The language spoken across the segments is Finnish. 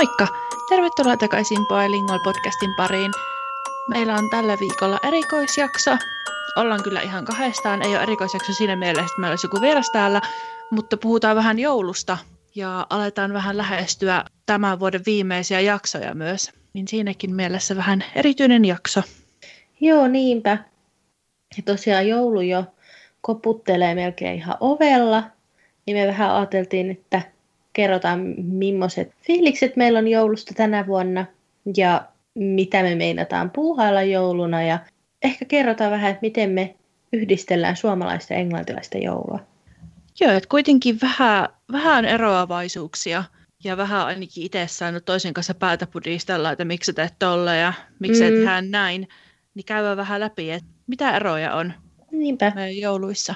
Moikka! Tervetuloa takaisin Bilingual podcastin pariin. Meillä on tällä viikolla erikoisjakso. Ollaan kyllä ihan kahdestaan, ei ole erikoisjakso siinä mielessä, että meillä olisi joku vieras täällä, mutta puhutaan vähän joulusta ja aletaan vähän lähestyä tämän vuoden viimeisiä jaksoja myös. Niin siinäkin mielessä vähän erityinen jakso. Joo, niinpä. Ja tosiaan joulu jo koputtelee melkein ihan ovella, niin me vähän ajateltiin, että kerrotaan millaiset fiilikset meillä on joulusta tänä vuonna ja mitä me meinataan puuhailla jouluna ja ehkä kerrotaan vähän, että miten me yhdistellään suomalaista ja englantilaista joulua. Joo, että kuitenkin vähän, vähän eroavaisuuksia ja vähän ainakin itse saanut toisen kanssa päätä pudistella, että miksi teet tolle ja miksi mm. tehdään näin, niin käydään vähän läpi, että mitä eroja on Niinpä. jouluissa.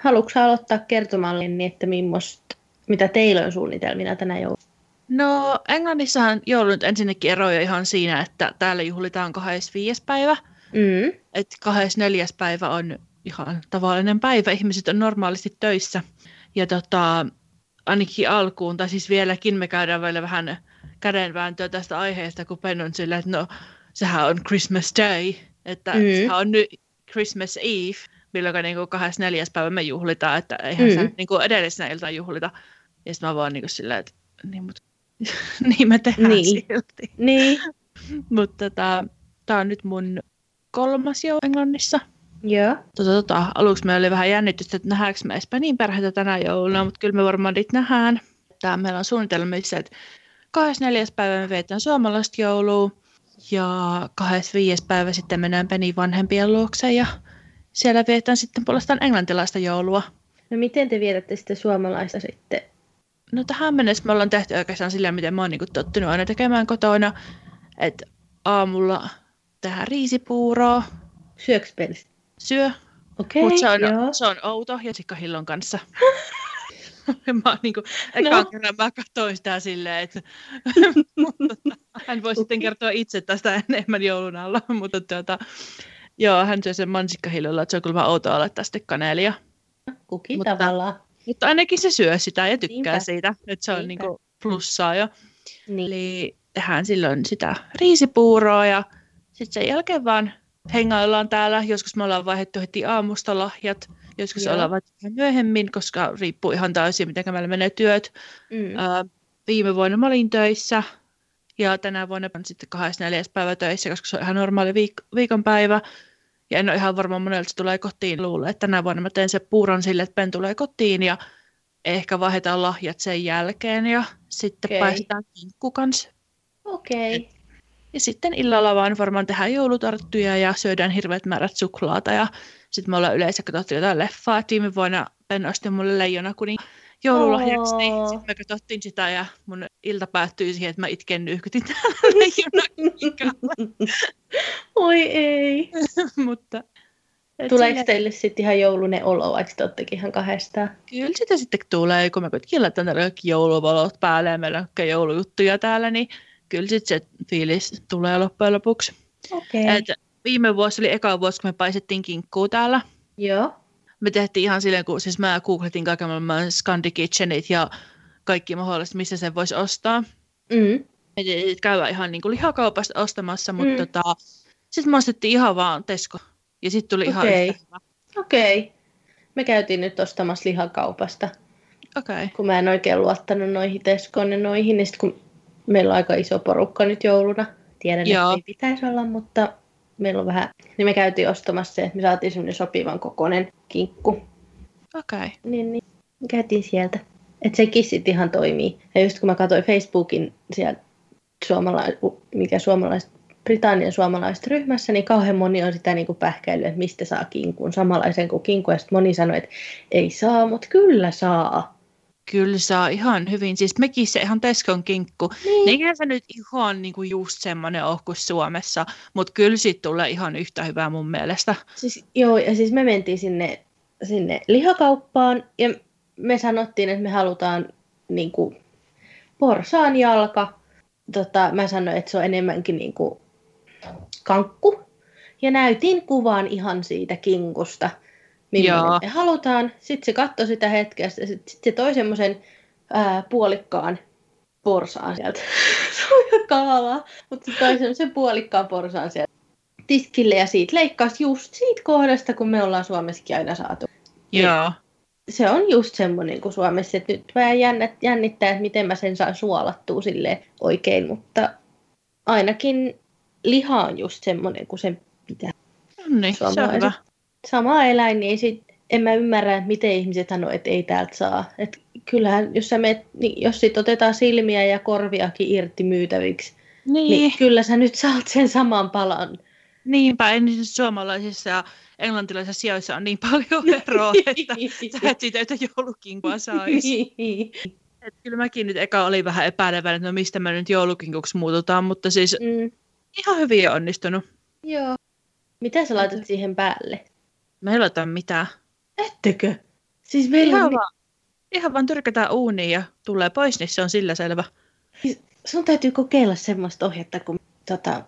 Haluatko aloittaa kertomalla, niin että millaista mitä teillä on suunnitelmina tänä jouluna? No Englannissahan joulut ensinnäkin eroja ihan siinä, että täällä juhlitaan 25. päivä. Mm. Että 24. päivä on ihan tavallinen päivä. Ihmiset on normaalisti töissä. Ja tota, ainakin alkuun, tai siis vieläkin me käydään vielä vähän kädenvääntöä tästä aiheesta, kun Ben on silleen, että no sehän on Christmas Day, että mm. sehän on nyt Christmas Eve, milloin niin 24. päivä me juhlitaan, että eihän mm. se niin kuin edellisenä iltana juhlita. Ja sitten mä vaan niin silleen, että niin, mut, niin me tehdään niin. silti. Niin. mutta tota, tää on nyt mun kolmas jo Englannissa. Joo. Tota, tota, aluksi meillä oli vähän jännitystä, että nähdäänkö me Espanjan perheitä tänä jouluna, mutta kyllä me varmaan niitä nähdään. Tää meillä on suunnitelmissa, että 24. päivä me vietään suomalaista joulua ja 25. päivä sitten mennään Penin vanhempien luokse ja siellä vietään sitten puolestaan englantilaista joulua. No miten te vietätte sitten suomalaista sitten? No tähän mennessä me ollaan tehty oikeastaan sillä, miten mä oon niin tottunut aina tekemään kotona. Että aamulla tehdään riisipuuroa. Syöks Syö. Okei, okay, se, on, se on outo ja Hillon kanssa. mä oon niinku, no. kerran mä katsoin sitä silleen, että hän voi sitten kertoa itse tästä enemmän joulun alla, mutta tuota, joo, hän syö sen mansikkahillolla, että se on kyllä outoa laittaa sitten kaneelia. Kukin mutta, tavallaan. Mutta ainakin se syö sitä ja tykkää Niinpä. siitä, että se on niinku plussaa jo. Niin. Eli tehdään silloin sitä riisipuuroa ja sitten sen jälkeen vaan hengaillaan täällä. Joskus me ollaan vaihdettu heti aamusta lahjat, joskus Joo. ollaan vaihdettu myöhemmin, koska riippuu ihan täysin, miten meillä menee työt. Mm. Äh, viime vuonna mä olin töissä ja tänä vuonna on sitten 24. päivä töissä, koska se on ihan normaali viik- viikonpäivä. Ja en ole ihan varma monelta se tulee kotiin. Luulen, että tänä vuonna mä teen se puuron sille, että Ben tulee kotiin ja ehkä vaihdetaan lahjat sen jälkeen ja sitten okay. paistetaan kinkku kanssa. Okei. Okay. Ja sitten illalla vaan varmaan tehdään joulutarttuja ja syödään hirveät määrät suklaata ja sitten me ollaan yleensä katsottu jotain leffaa. Viime vuonna Ben osti mulle leijona kunin joululahjaksi, niin sitten me katsottiin sitä ja mun ilta päättyi siihen, että mä itken nyyhkytin täällä Oi ei. Mutta Tuleeko sille... teille sitten ihan joulunen olo, vaikka te olettekin ihan kahdestaan? Kyllä sitä sitten tulee, kun me kuitenkin laitetaan kaikki jouluvalot päälle ja meillä on joulujuttuja täällä, niin kyllä sitten se fiilis tulee loppujen lopuksi. Okay. Et viime vuosi oli eka vuosi, kun me paisettiin kinkkuu täällä. Joo me tehtiin ihan silleen, kun siis mä googletin kaiken maailman Scandi Kitchenit ja kaikki mahdollista, missä sen voisi ostaa. Mm. Et käydään ihan niin kuin lihakaupasta ostamassa, mutta mm. tota, sitten me ostettiin ihan vaan Tesco. Ja sitten tuli okay. ihan yhtä Okei. Okay. Me käytiin nyt ostamassa lihakaupasta. Okay. Kun mä en oikein luottanut noihin Tescoon ja noihin, niin sitten kun meillä on aika iso porukka nyt jouluna. Tiedän, Joo. että ei pitäisi olla, mutta meillä on vähän, niin me käytiin ostamassa se, että me saatiin semmoinen sopivan kokoinen kinkku. Okei. Okay. Niin, niin, me käytiin sieltä. Että se kissit ihan toimii. Ja just kun mä katsoin Facebookin sieltä suomala- mikä suomalaiset, Britannian suomalaiset ryhmässä, niin kauhean moni on sitä niin kuin pähkäillyt, että mistä saa kinkun, samanlaisen kuin kinkku. Ja sitten moni sanoi, että ei saa, mutta kyllä saa. Kyllä saa ihan hyvin. Siis mekin se ihan Teskon kinkku. Niin. Eihän se nyt ihan niinku just semmoinen ole kuin Suomessa, mutta kyllä siitä tulee ihan yhtä hyvää mun mielestä. Siis, joo, ja siis me mentiin sinne, sinne lihakauppaan ja me sanottiin, että me halutaan niinku porsaan jalka. Tota, mä sanoin, että se on enemmänkin niinku kankku. Ja näytin kuvan ihan siitä kinkusta millainen me halutaan. Sitten se katsoi sitä hetkeä, sitten sit se toi semmoisen puolikkaan porsaan sieltä. se on ihan kavalaa. Mutta se toi semmoisen puolikkaan porsaan sieltä tiskille ja siitä leikkasi just siitä kohdasta, kun me ollaan Suomessakin aina saatu. Joo. Se on just semmoinen kuin Suomessa, että nyt vähän jännittää, että miten mä sen saan suolattua sille oikein, mutta ainakin liha on just semmoinen kuin sen pitää. No niin, se on hyvä. Sama eläin, niin sit, en mä ymmärrä, että miten ihmiset sanoo, että ei täältä saa. Et kyllähän, jos, sä meet, niin jos sit otetaan silmiä ja korviakin irti myytäviksi, niin. niin kyllä sä nyt saat sen saman palan. Niinpä, en siis suomalaisissa ja englantilaisissa sijoissa on niin paljon eroa, että sä et siitä yhtä joulukinkua saisi. Et kyllä mäkin nyt eka oli vähän epäilevä, että no mistä mä nyt joulukinkuksi muututaan, mutta siis mm. ihan hyvin onnistunut. Joo. Mitä sä laitat siihen päälle? Mä ei laita mitään. Ettekö? Siis meillä ihan, on... vaan, ihan vaan tyrkätään uuniin ja tulee pois, niin se on sillä selvä. Siis sun täytyy kokeilla semmoista ohjetta, kun tota,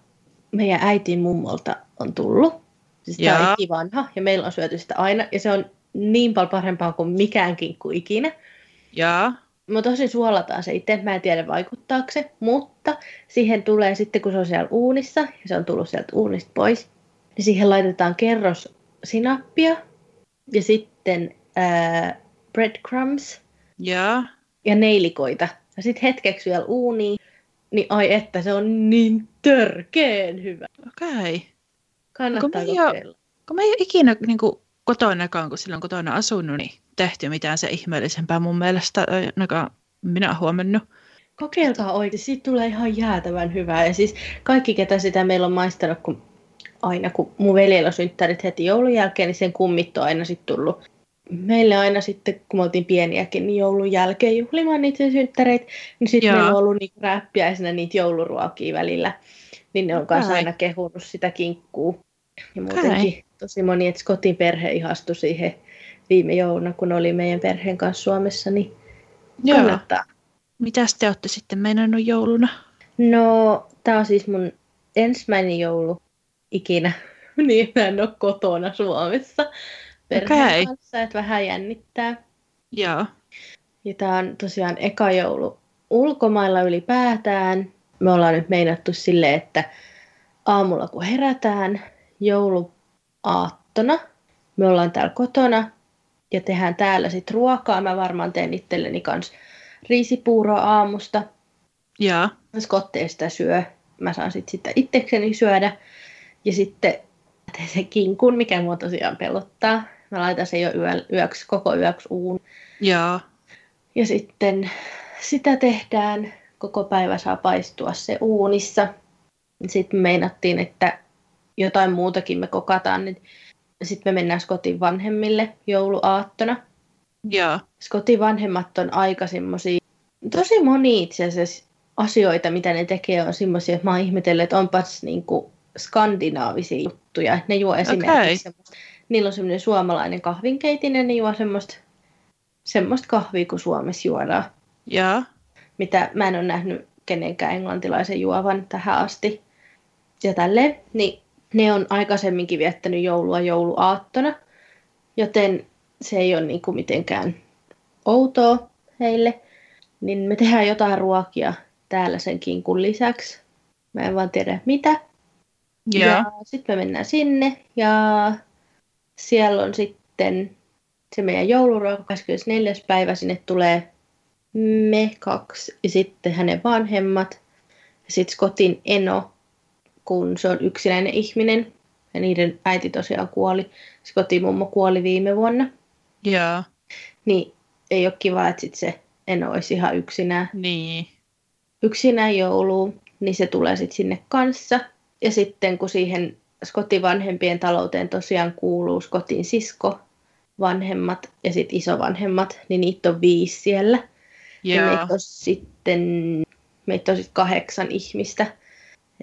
meidän äitin mummolta on tullut. Siis tämä on ikivanha ja meillä on syöty sitä aina ja se on niin paljon parempaa kuin mikäänkin kuin ikinä. Jaa. Mä tosi suolataan se itse, mä en tiedä vaikuttaako se, mutta siihen tulee sitten, kun se on siellä uunissa ja se on tullut sieltä uunista pois, niin siihen laitetaan kerros sinappia ja sitten ää, breadcrumbs ja, ja neilikoita. Ja sitten hetkeksi vielä uuniin, niin ai että se on niin törkeen hyvä. Okei. Okay. Kannattaa kun kokeilla. Ole, kun mä ei ole ikinä niin kuin, kotonakaan, kun silloin kotona asunut, niin tehty mitään se ihmeellisempää mun mielestä, ainakaan minä olen huomannut. Kokeilkaa oikein, siitä tulee ihan jäätävän hyvää. Ja siis kaikki, ketä sitä meillä on maistanut, kun aina kun mun veljellä synttärit heti joulun jälkeen, niin sen kummit on aina sitten tullut meille aina sitten, kun me oltiin pieniäkin, niin joulun jälkeen juhlimaan niitä synttäreitä, niin sitten meillä on ollut niinku räppiäisenä niitä jouluruokia välillä. Niin ne on kanssa aina kehunut sitä kinkkuu. Ja muutenkin Kai. tosi moni, että Scottin perhe ihastui siihen viime jouluna, kun oli meidän perheen kanssa Suomessa, niin Joo. kannattaa. Mitäs te olette sitten meinannut jouluna? No, tämä on siis mun ensimmäinen joulu ikinä, niin mä en ole kotona Suomessa perheen okay. kanssa, että vähän jännittää. Joo. Ja tämä on tosiaan eka joulu ulkomailla ylipäätään. Me ollaan nyt meinattu sille, että aamulla kun herätään jouluaattona, me ollaan täällä kotona ja tehdään täällä sitten ruokaa. Mä varmaan teen itselleni kanssa riisipuuroa aamusta. Joo. Skotte sitä syö. Mä saan sitten sitä itsekseni syödä. Ja sitten sen kinkun, mikä mua tosiaan pelottaa. Mä laitan sen jo yö, yöksi, koko yöksi uun. Joo. Ja sitten sitä tehdään, koko päivä saa paistua se uunissa. Sitten me meinattiin, että jotain muutakin me kokataan, niin sitten me mennään Skotin vanhemmille jouluaattona. Joo. Skotin vanhemmat on aika semmosia, tosi moni itse asiassa asioita, mitä ne tekee, on semmoisia, että mä oon ihmetellyt, että onpas niinku skandinaavisia juttuja. Ne juo esimerkiksi okay. niillä on semmoinen suomalainen kahvinkeitin ja ne juo semmoista, semmoista kahvia, kun Suomessa juodaan. Joo. Mitä mä en ole nähnyt kenenkään englantilaisen juovan tähän asti. Ja tälleen, niin ne on aikaisemminkin viettänyt joulua jouluaattona, joten se ei ole niin kuin mitenkään outoa heille. Niin me tehdään jotain ruokia täällä sen kinkun lisäksi. Mä en vaan tiedä mitä. Yeah. Ja sitten me mennään sinne ja siellä on sitten se meidän jouluruoka 24. päivä. Sinne tulee me kaksi ja sitten hänen vanhemmat. Ja sitten Scottin eno, kun se on yksinäinen ihminen. Ja niiden äiti tosiaan kuoli. Scottin mummo kuoli viime vuonna. Joo. Niin ei ole kiva, että sit se eno olisi ihan yksinään. Niin. Yksinään jouluun, niin se tulee sitten sinne kanssa. Ja sitten kun siihen Skotin vanhempien talouteen tosiaan kuuluu Skotin sisko, vanhemmat ja sitten isovanhemmat, niin niitä on viisi siellä. Yeah. Ja meitä on sitten meitä on sitten kahdeksan ihmistä.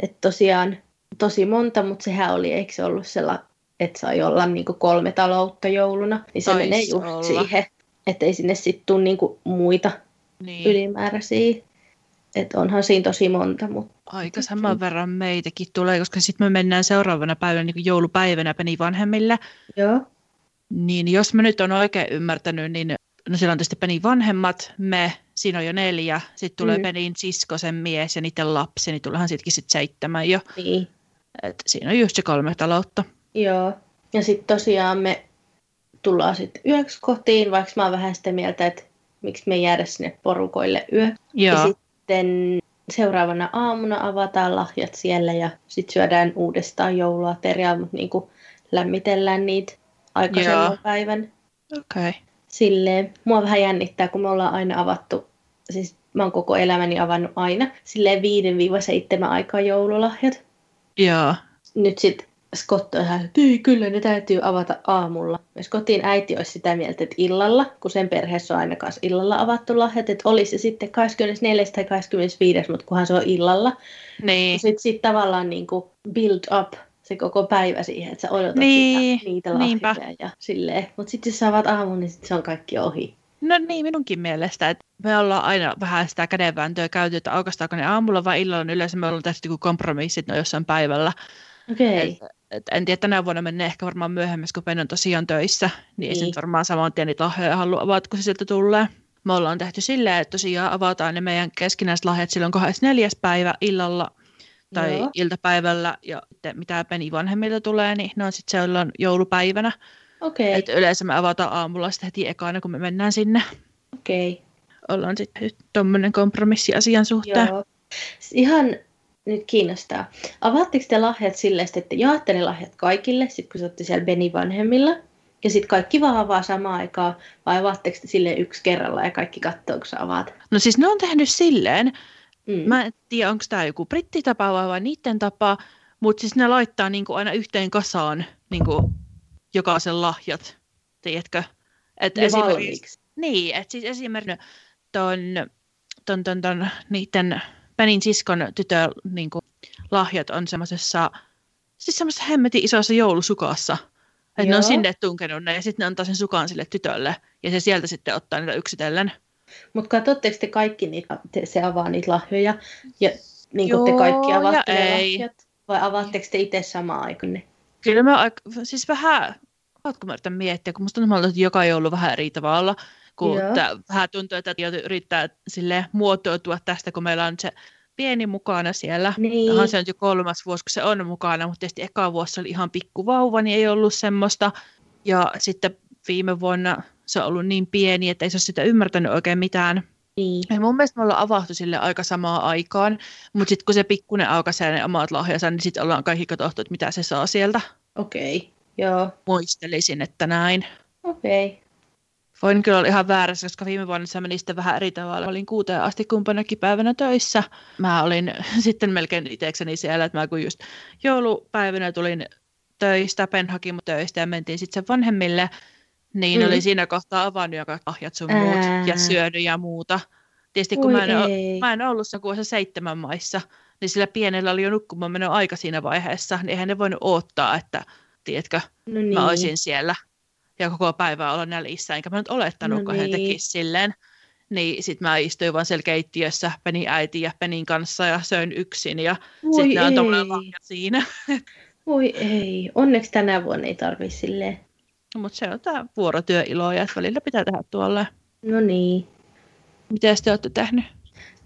Että tosiaan tosi monta, mutta sehän oli, eikö se ollut sellainen, että sai olla niinku kolme taloutta jouluna, niin se Tais menee just olla. siihen, että ei sinne sitten tule niinku muita niin. ylimääräisiä. Että onhan siinä tosi monta. Mutta... Aika saman verran meitäkin tulee, koska sitten me mennään seuraavana päivänä niin joulupäivänä Peni vanhemmille. Joo. Niin jos mä nyt on oikein ymmärtänyt, niin no siellä on tietysti Peni vanhemmat, me, siinä on jo neljä. Sitten tulee mm. Penin sisko, sen mies ja niiden lapsi, niin tuleehan sittenkin sit seitsemän jo. Niin. Et siinä on just se kolme taloutta. Joo. Ja sitten tosiaan me tullaan sitten yöksi kotiin, vaikka mä oon vähän sitä mieltä, että miksi me jäädä sinne porukoille yö. Joo. Ja sitten seuraavana aamuna avataan lahjat siellä ja sitten syödään uudestaan jouluateriaa, mutta niin kuin lämmitellään niitä aikaisemman päivän. Okei. Okay. Silleen, mua vähän jännittää, kun me ollaan aina avattu, siis mä oon koko elämäni avannut aina, silleen 5-7 aikaa joululahjat. Joo. Nyt sitten Scott on ihan, että ei, kyllä ne täytyy avata aamulla. Ja Scottin äiti olisi sitä mieltä, että illalla, kun sen perheessä on aina kanssa illalla avattu lahjat, että olisi se sitten 24. tai 25. mutta kunhan se on illalla. Niin. Sitten sit tavallaan niin kuin build up se koko päivä siihen, että sä odotat Niin, sitä, niitä lahjoja ja silleen. Mutta sitten jos sä avaat aamun, niin sit se on kaikki ohi. No niin, minunkin mielestä. Että me ollaan aina vähän sitä kädenvääntöä käyty, että aukastaako ne aamulla vai illalla. Niin yleensä me ollaan tehty joku kompromissit no jossain päivällä. Okei. Et, et en tiedä, tänä vuonna menee ehkä varmaan myöhemmin, kun Ben on tosiaan töissä, niin ei se Niin. varmaan saman tien niitä lahjoja halua avata, kun se sieltä tulee. Me ollaan tehty silleen, että tosiaan avataan ne meidän keskinäiset lahjat silloin 24. päivä illalla tai Joo. iltapäivällä, ja sitten mitä Peni vanhemmilta tulee, niin ne on sitten silloin joulupäivänä. Okei, Että yleensä me avataan aamulla sitten heti ekana, kun me mennään sinne. okei. Ollaan sitten tuommoinen kompromissi asian suhteen. Joo. Ihan nyt kiinnostaa. Avaatteko te lahjat silleen, että jaatte ne lahjat kaikille, sit kun sä olette siellä Beni vanhemmilla? Ja sitten kaikki vaan avaa samaan aikaan, vai avaatteko te silleen yksi kerralla ja kaikki katsoo, kun sä avaat? No siis ne on tehnyt silleen, Mm. Mä en tiedä, onko tämä joku brittitapa vai, vai niiden tapa, mutta siis ne laittaa niinku aina yhteen kasaan niinku jokaisen lahjat, tiedätkö? Et Jo valmiiksi. Niin, että siis esimerkiksi ton, ton, ton, ton niiden Penin siskon tytön niinku, lahjat on semmoisessa, siis semmoisessa hemmetin isossa joulusukassa. Että ne on sinne tunkenut ne ja sitten ne antaa sen sukan sille tytölle ja se sieltä sitten ottaa niitä yksitellen. Mutta katsotteko te kaikki niitä, te, se avaa niitä lahjoja, ja niin kuin te Joo kaikki ja avaatte ne ei. lahjat? Vai avaatteko te itse samaan aikaan ne? Kyllä mä siis vähän, ootko mä yritän miettiä, kun musta tuntuu, että joka joulu vähän eri tavalla, kun tää, vähän tuntuu, että yrittää sille muotoutua tästä, kun meillä on se pieni mukana siellä. Niin. Onhan se on jo kolmas vuosi, kun se on mukana, mutta tietysti eka vuosi oli ihan pikkuvauva, niin ei ollut semmoista. Ja sitten viime vuonna se on ollut niin pieni, että ei se ole sitä ymmärtänyt oikein mitään. Niin. Ja mun mielestä me ollaan avattu sille aika samaan aikaan, mutta sitten kun se pikkunen aukaisee ne omat lahjansa, niin sitten ollaan kaikki katsottu, että mitä se saa sieltä Okei. Joo. muistelisin, että näin. Okei. Voin kyllä olla ihan väärässä, koska viime vuonna se meni sitten vähän eri tavalla. Mä olin kuuteen asti kumpanakin päivänä töissä. Mä olin sitten melkein itsekseni siellä, että mä kun just joulupäivänä tulin töistä, Ben haki mut töistä ja mentiin sitten sen vanhemmille, niin Mm. oli siinä kohtaa avannut joka lahjat sun muut Ää. ja syönyt ja muuta. Tietysti kun Oi mä en, ei. mä en ollut sen kuussa seitsemän maissa, niin sillä pienellä oli jo nukkumaan meno aika siinä vaiheessa, niin eihän ne voinut odottaa, että tiedätkö, No niin. mä olisin siellä ja koko päivää olla näljissä, enkä mä nyt olettanutkaan, No niin. tekisi silleen. Niin sit mä istuin vaan siellä keittiössä Penin äiti ja Penin kanssa ja söin yksin ja sitten antoi mulle lahjat siinä. Voi ei. Onneksi tänä vuonna ei tarvi silleen. Mutta se on tää vuorotyöiloja, että välillä pitää tehdä tuolle. No niin. Miten te olette tehnyt?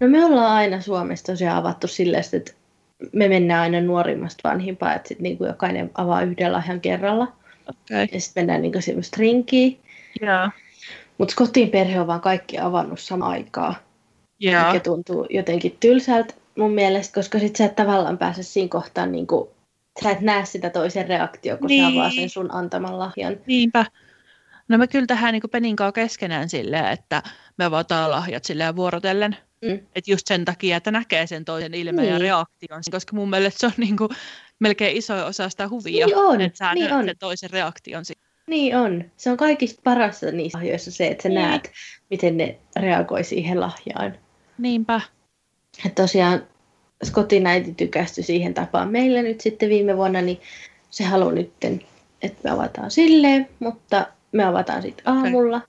No me ollaan aina Suomessa tosiaan avattu silleen, että me mennään aina nuorimmasta vanhimpaan, että sitten niinku jokainen avaa yhden lahjan kerralla. Okay. Ja sitten mennään niinku semmoista rinkiä. Joo. Mutta Scottin perhe on vaan kaikki avannut samaan aikaan. Joo. Mikä tuntuu jotenkin tylsältä mun mielestä, koska sit sä et tavallaan pääse siinä kohtaan niinku, sä et näe sitä toisen reaktio, kun Niin. se avaa sen sun antaman lahjan. Niinpä. No me kyllä tehdään niin Penin kanssa keskenään silleen, että me avataan lahjat silleen vuorotellen. Mm. Et just sen takia, että näkee sen toisen ilmeen ja Niin. reaktion, koska mun mielestä se on niin kuin melkein iso osa sitä huvia, Niin on, että sä niin on. sen toisen reaktion. Niin on. Se on kaikista parasta niissä lahjoissa se, että sä Niin. näet, miten ne reagoi siihen lahjaan. Niinpä. Et tosiaan Scottin äiti tykästyi siihen tapaan meille nyt sitten viime vuonna, niin se haluaa nyt, että me avataan silleen, mutta me avataan sitten aamulla.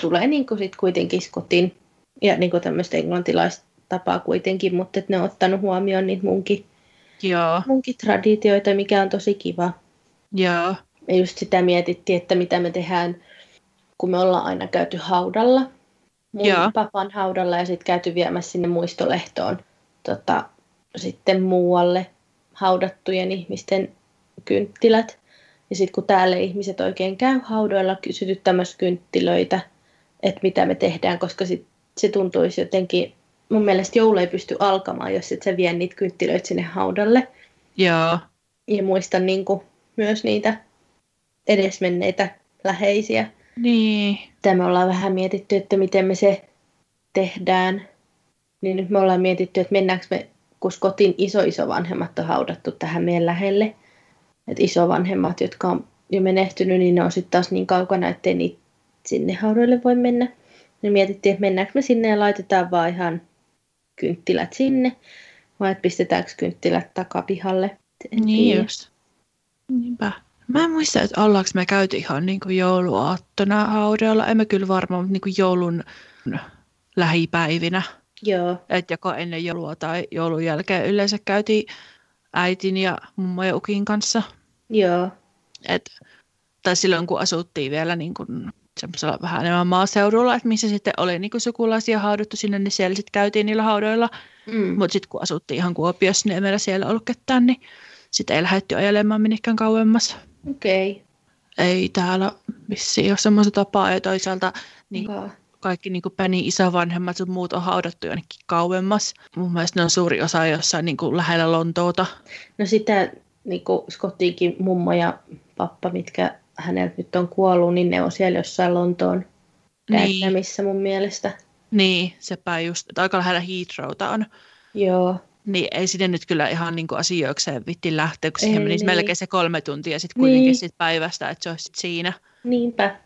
Tulee niin kuin sit kuitenkin Scottin ja niin tämmöistä englantilaista tapaa kuitenkin, mutta ne on ottanut huomioon niitä munkin, Joo, munkin traditioita, mikä on tosi kiva. joo. Me just sitä mietittiin, että mitä me tehdään, kun me ollaan aina käyty haudalla. mun Joo. papan haudalla ja sitten käyty viemässä sinne muistolehtoon tota, sitten muualle haudattujen ihmisten kynttilät. Ja sitten kun täällä ihmiset oikein käy haudoilla kysytyttämässä kynttilöitä, että mitä me tehdään, koska sit se tuntuisi jotenkin, mun mielestä joulu ei pysty alkamaan, jos et sä vie niitä kynttilöitä sinne haudalle. Joo. Ja muistan niin kuin, myös niitä edesmenneitä läheisiä. Niin. Tämä me ollaan vähän mietitty, että miten me se tehdään. Niin nyt me ollaan mietitty, että mennäänkö me, kun kotiin iso-isovanhemmat on haudattu tähän meidän lähelle. Että isovanhemmat, jotka on jo menehtynyt, niin ne on sitten taas niin kaukana, ettei niitä sinne haudoille voi mennä. Niin mietittiin, että mennäänkö me sinne ja laitetaan vaan ihan kynttilät sinne, vai että pistetäänkö kynttilät takapihalle. En niin tiedä. just. Niinpä. Mä en muista, että ollaanko me käyty ihan niin kuin jouluaattona haudeilla. Emme kyllä varmaan niin kuin joulun lähipäivinä. Joo. Että joko ennen joulua tai joulun jälkeen yleensä käytiin äitin ja mummo ja ukin kanssa. Joo. Et, tai silloin kun asuttiin vielä niin kuin semmoisella vähän enemmän maaseudulla, että missä sitten oli niin sukulaisia hauduttu sinne, niin siellä sitten käytiin niillä haudoilla. Mm. Mutta sitten kun asuttiin ihan Kuopiossa, niin ei meillä siellä ollut ketään, niin sitten ei lähdetty ajelemaan minnekään kauemmas. Okei. Okay. Ei täällä vissiin ole semmoista tapaa, ja toisaalta niin kaikki niin kuin Päni isovanhemmat ja muut on haudattu jonnekin kauemmas. Mun mielestä ne on suuri osa jossain niin kuin lähellä Lontoota. No sitä niin kuin Scottiinkin mummo ja pappa, mitkä häneltä nyt on kuollut, niin ne on siellä jossain Lontoon niin. mun mielestä. Niin, sepä just, että aika lähellä Heathrowta on. Joo. Niin ei sinne nyt kyllä ihan niin kuin asioikseen vitti lähteä, kun siihen menisi niin. melkein se kolme tuntia sitten kuitenkin niin. sit päivästä, että se olisi sit siinä. Niinpä.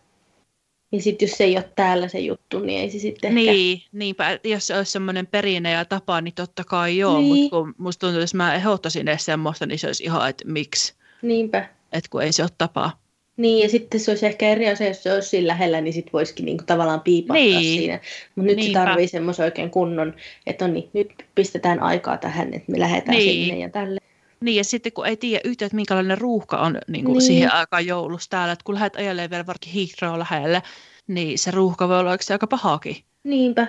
Ja sitten jos se ei ole täällä se juttu, niin ei se sitten ehkä... Niin, niinpä. Jos se olisi semmoinen perinne ja tapa, niin totta kai joo. Niin. Mutta kun musta tuntuu, että jos mä ehdottaisin edes semmoista, niin se olisi ihan, että miksi. Niinpä. Että kun ei se ole tapaa. Niin, ja sitten se olisi ehkä eri asia, jos se olisi siinä lähellä, niin sitten voisikin niinku tavallaan piipahtaa niin. siinä. Mutta nyt Niinpä. se tarvii semmoisen oikein kunnon, että on niin, nyt pistetään aikaa tähän, että me lähdetään niin. sinne ja tälle. Niin, ja sitten kun ei tiedä yhtään, että minkälainen ruuhka on niin kuin niin. siihen aikaan joulussa täällä, että kun lähdet ajelemaan vielä vaikka Heathrow lähelle, niin se ruuhka voi olla aika pahakin. Niinpä.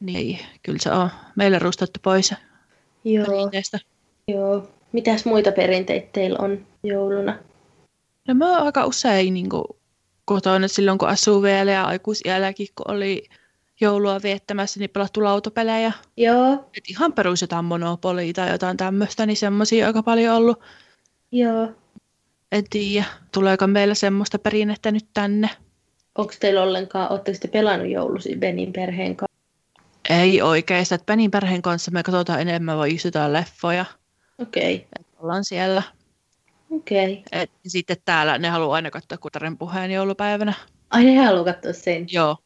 Niin, kyllä se on meille rustettu pois Joo. Joo. Mitäs muita perinteitä teillä on jouluna? No mä oon aika usein niin kuin, kotona silloin, kun asuu vielä ja aikuisiälläkin, kun oli joulua viettämässä, niin pelattu lautapelejä. Joo. Et ihan perus jotain monopolia tai jotain tämmöistä, niin semmoisia aika paljon ollut. Joo. En tiedä, tuleeko meillä semmoista perinnettä nyt tänne. Onko teillä ollenkaan, oletteko te pelannut joulusi Benin perheen kanssa? Ei oikeastaan, että Benin perheen kanssa me katsotaan enemmän vai istutaan leffoja. Okei. Okay. Ollaan siellä. Okei. Okay. sitten täällä ne haluaa aina katsoa Kutaren puheen joulupäivänä. Ai ne haluaa katsoa sen? Joo.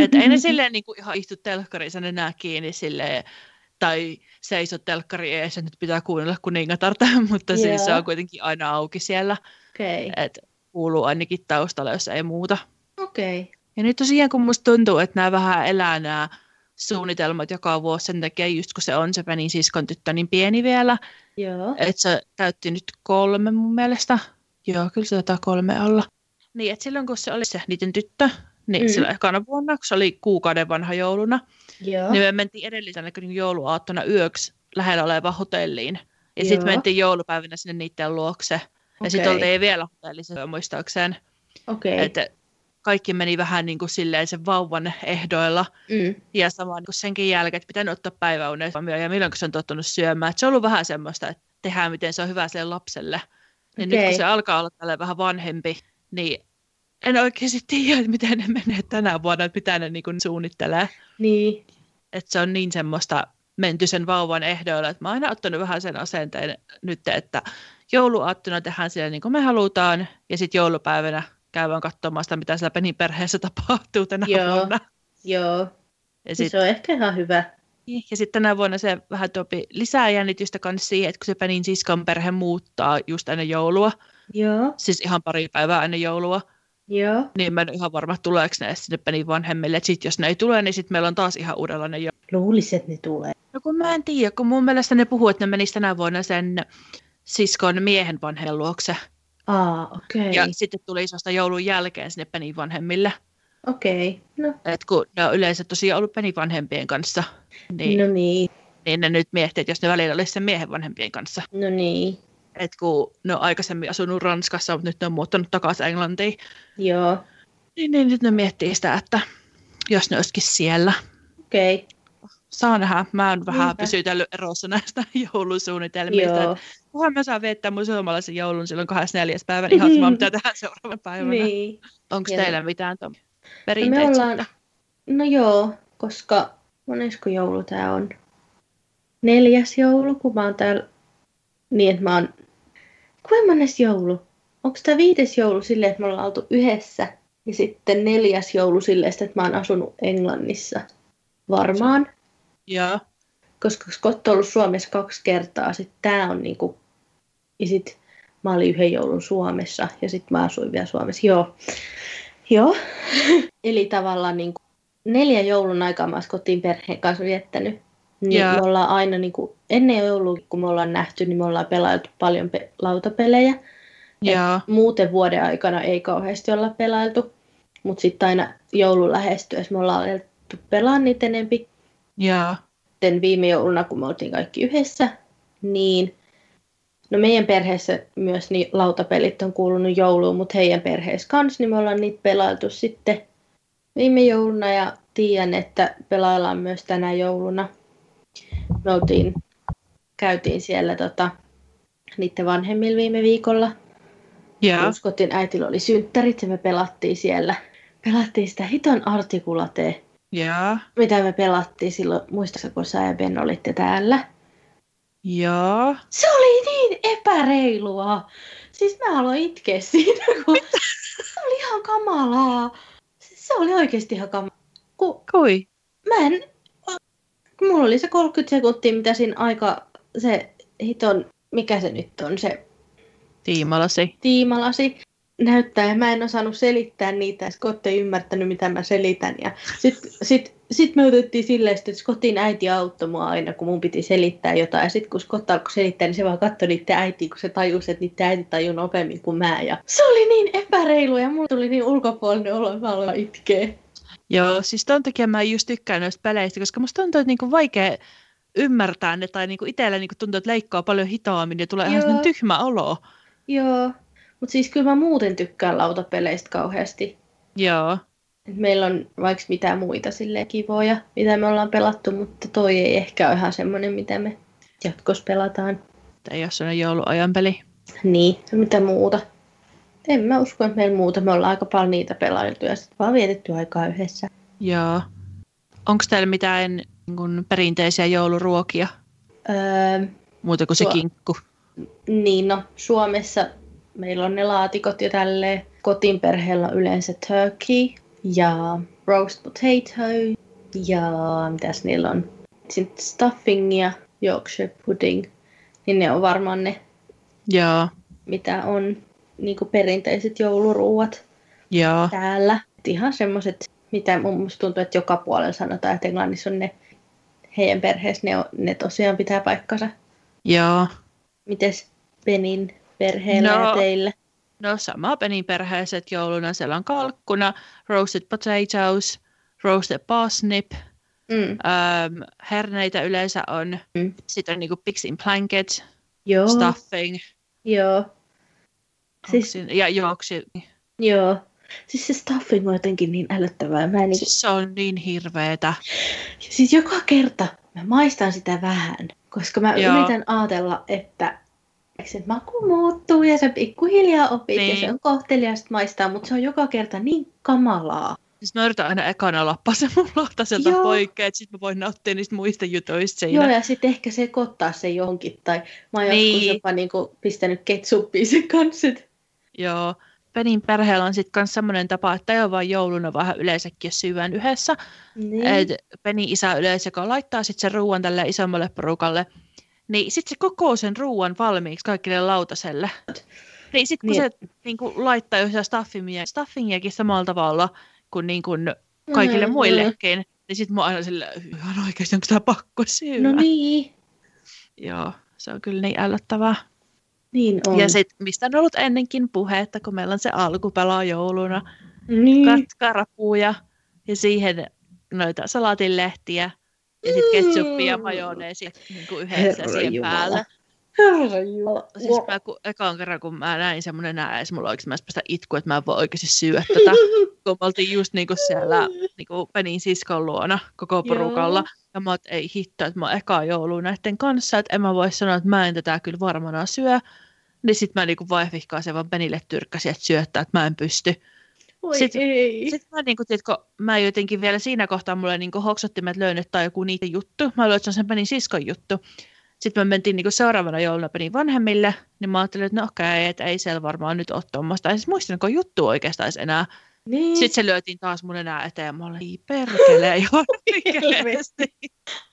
Että ei ne silleen niin kuin ihan istu telkkariin enää kiinni silleen, tai seiso telkkari ees, nyt pitää kuunnella kuningatarta, mutta yeah. siis se on kuitenkin aina auki siellä. Okay. Et kuuluu ainakin taustalla, jos ei muuta. Okei. Okay. Ja nyt tosiaan, kun musta tuntuu, että nämä vähän elää nämä suunnitelmat joka vuosi sen takia, just kun se on se Penin siskon tyttö niin pieni vielä. Joo. Että se täytti nyt kolme mun mielestä. Joo, kyllä se taitaa kolme olla. Niin, että silloin kun se oli se niiden tyttö, niin mm. silloin ekana vuonna, kun se oli kuukauden vanha jouluna, Joo. niin me mentiin edellisenä jouluaattona yöksi lähellä olevaan hotelliin. Ja sitten mentiin joulupäivinä sinne niiden luokse. Ja okay. sitten oltiin vielä hotellissa muistaakseen. Okay. Että kaikki meni vähän niin kuin silleen sen vauvan ehdoilla. Mm. Ja samaan niin senkin jälkeen, että pitänyt ottaa päiväunet ja milloin se on tottunut syömään. Että se on ollut vähän semmoista, että tehdään miten se on hyvä sille lapselle. Niin okay. nyt kun se alkaa olla tälle vähän vanhempi, niin en oikeasti tiedä, että miten ne menee tänä vuonna, että mitä ne niin kuin suunnittelee. Niin. Että se on niin semmoista menty sen vauvan ehdoilla, että mä oon aina ottanut vähän sen asenteen nyt, että jouluaattona tehdään siellä niin kuin me halutaan, ja sitten joulupäivänä käydään katsomaan sitä, mitä siellä Penin perheessä tapahtuu tänä Joo. vuonna. Joo, ja sit, se on ehkä ihan hyvä. Niin, ja sitten tänä vuonna se vähän topi lisää jännitystä kanssa siihen, että kun se Penin siskon perhe muuttaa just ennen joulua, Joo. siis ihan pari päivää ennen joulua, Joo. niin mä en ihan varma, tuleeko ne sinne Penin vanhemmille. Sitten jos ne ei tule, niin sitten meillä on taas ihan uudenlainen jo. Luulisin, että ne tulee. No kun mä en tiedä, kun mun mielestä ne puhuu, että ne menisivät tänä vuonna sen siskon miehen vanhemman luokse. Aa. Okay. Ja sitten tuli isosta joulun jälkeen sinne Penin vanhemmille. Okei, okay. no. Et kun ne on yleensä tosiaan ollut penivanhempien kanssa, niin, No niin, niin ne nyt miettii, että jos ne välillä olisi sen miehen vanhempien kanssa. no niin. Et kun ne on aikaisemmin asunut Ranskassa, mutta nyt ne on muuttanut takaisin Englantiin, Joo, niin, niin nyt ne miettii sitä, että jos ne olisikin siellä. okei. Okay. Saa nähdä. Mä oon vähän Niinpä. pysytellyt erossa näistä joulusuunnitelmista. Joo, Kunhan mä saan viettää mun suomalaisen joulun silloin 24. päivän ihan sama, mitä tehdään seuraavana päivänä. Niin. Onko teillä mitään tuon No perinteitä? me ollaan, no joo, koska monesko joulu tää on? Neljäs joulu, kun mä oon täällä, niin että mä oon, kuinka joulu? Onko tää viides joulu silleen, että me ollaan oltu yhdessä? Ja sitten neljäs joulu silleen, että mä oon asunut Englannissa. Varmaan. Joo. koska Scott on ollut Suomessa kaksi kertaa, sitten tää on niinku, ja sit mä olin yhden joulun Suomessa, ja sitten mä asuin vielä Suomessa, joo. Joo. Eli tavallaan niinku neljä joulun aikaa mä Scottin perheen kanssa viettänyt. Niin Joo. me ollaan aina niinku, ennen joulua, kun me ollaan nähty, niin me ollaan pelailtu paljon pe- lautapelejä. Et Joo. Muuten vuoden aikana ei kauheasti olla pelailtu, mutta sitten aina joulun lähestyessä me ollaan alettu pelaa niitä enempi Joo. sitten viime jouluna, kun me oltiin kaikki yhdessä, niin no meidän perheessä myös niin lautapelit on kuulunut jouluun, mutta heidän perheessä kanssa, niin me ollaan niitä pelailtu sitten viime jouluna ja tiedän, että pelaillaan myös tänä jouluna. Me oltiin, käytiin siellä tota, niiden vanhemmilla viime viikolla. Joo. Uskotin äitillä oli synttärit ja me pelattiin siellä. Pelattiin sitä hiton artikulatee Joo. mitä me pelattiin silloin, muistatko kun sä ja Ben olitte täällä? Joo. Se oli niin epäreilua. Siis mä aloin itkeä siinä, kun se oli ihan kamalaa. Siis Se oli oikeasti ihan kamalaa. Kun Kui? mä en... kun Mulla oli se 30 sekuntia, mitä siinä aika... Se hiton... Mikä se nyt on? Se Tiimalasi. tiimalasi näyttää ja mä en osannut selittää niitä ja Scott ei ymmärtänyt mitä mä selitän ja sit, sit, sit me otettiin silleen, että Scottin äiti auttoi mua aina kun mun piti selittää jotain ja sit kun Scott alkoi selittää niin se vaan katsoi niiden äitiä kun se tajusi, että niiden äiti tajui nopeammin kuin mä ja se oli niin epäreilu ja mulla tuli niin ulkopuolinen olo, että mä aloin itkeä. Joo, siis ton takia mä just tykkään noista peleistä, koska musta tuntuu, että niinku vaikea ymmärtää ne, tai niinku itsellä niinku tuntuu, että leikkaa paljon hitaammin ja tulee ihan Joo. sellainen tyhmä olo. Joo, mutta siis kyllä mä muuten tykkään lautapeleistä kauheasti. Joo. Meillä on vaikka mitä muita silleen kivoja, mitä me ollaan pelattu, mutta toi ei ehkä ole ihan semmoinen, mitä me jatkossa pelataan. Ei ole sellainen jouluajan peli. Niin, mitä muuta. En mä usko, että meillä muuta. Me ollaan aika paljon niitä pelailtu ja sitten vaan vietetty aikaa yhdessä. Joo. Onko teillä mitään niin kuin, perinteisiä jouluruokia, Öö, muuta kuin se Tuo- kinkku? niin no, Suomessa meillä on ne laatikot ja tälleen. Kotin perheellä on yleensä turkey ja roast potato ja mitäs niillä on? Sitten stuffing ja Yorkshire pudding. Niin ne on varmaan ne, Joo. mitä on niin perinteiset jouluruuat. Joo. täällä. Et ihan semmoiset, mitä mun musta tuntuu, että joka puolella sanotaan, että Englannissa on ne, heidän perheessä ne, on, ne tosiaan pitää paikkansa. Joo. Mites Benin perheellä No. ja teillä? No sama Penin perheeset jouluna. Siellä on kalkkuna, roasted potatoes, roasted parsnip, Mm. ähm, herneitä yleensä on. Mm. Sitten on niinku pigs in blanket, Joo, stuffing joo, siis, Siis- ja juoksi. joo. Siis se stuffing on jotenkin niin älyttävää. Mä en niin, Siis se on niin hirveetä. siis joka kerta mä maistan sitä vähän, koska mä Joo. yritän ajatella, että se maku muuttuu ja se pikkuhiljaa opit Niin. ja se on kohteliasta maistaa, mutta se on joka kerta niin kamalaa. Siis mä yritän aina ekana lappaa sen mun lautaselta Joo. poikkeen, että sit mä voin nauttia niistä muista jutuista siinä. Joo, ja sitten ehkä sekoittaa se johonkin. Tai mä oon Niin. joskus jopa niinku pistänyt ketsuppia sen kanssa. Joo. Penin perheellä on sitten myös semmoinen tapa, että ei ole vain jouluna, vaan yleensäkin jos syödään yhdessä. Niin. Et Penin isä yleensä, joka laittaa sitten sen ruoan tälle isommalle porukalle, niin sitten se kokoo sen ruoan valmiiksi kaikille lautaselle. Niin sitten kun Niin. se niin kuin, laittaa jo sitä stuffingia, stuffingiakin samalla tavalla kuin, niin kuin kaikille Mm, muillekin, niin sitten mä aina sillä, ihan oikeasti, onko tämä pakko syödä? No niin, Joo, se on kyllä niin ällöttävää. niin on. Ja sitten, mistä on ollut ennenkin puhetta, kun meillä on se alkupelaa jouluna, niin. katkarapuja ja siihen noita salatinlehtiä ja sitten ketsuppia ja majoneesi niin kuin yhdessä Herra siihen Jumala. päälle. Siis mä kun, ekaan kerran, kun mä näin semmoinen ääs, mulla oikeasti mä päästä itku, että mä en voi oikeasti syödä tätä. kun me oltiin just niinku siellä niinku Penin siskon luona koko porukalla. Joo. Ja mä oot, ei hitto, että mä oon eka joulu näiden kanssa, että en mä voi sanoa, että mä en tätä kyllä varmana syö. Niin sit mä niinku vaihvihkaan vaan Penille tyrkkäsin, että syöttää, että mä en pysty. Sitten, ei. Sitten mä, niinku, tiedätkö, mä jotenkin vielä siinä kohtaa mulle niinku hoksottimet löin, tai joku niiden juttu. Mä luulen, että se on sen Penin siskon juttu. Sitten me mentiin niinku seuraavana jouluna Penin vanhemmille, niin mä ajattelin, että no okei, okay, että ei siellä varmaan nyt ole tuommoista. En siis muistanko juttu oikeastaan enää. Niin. Sitten se lyötiin taas mun enää eteen. Mä olin, ei perkele, ihan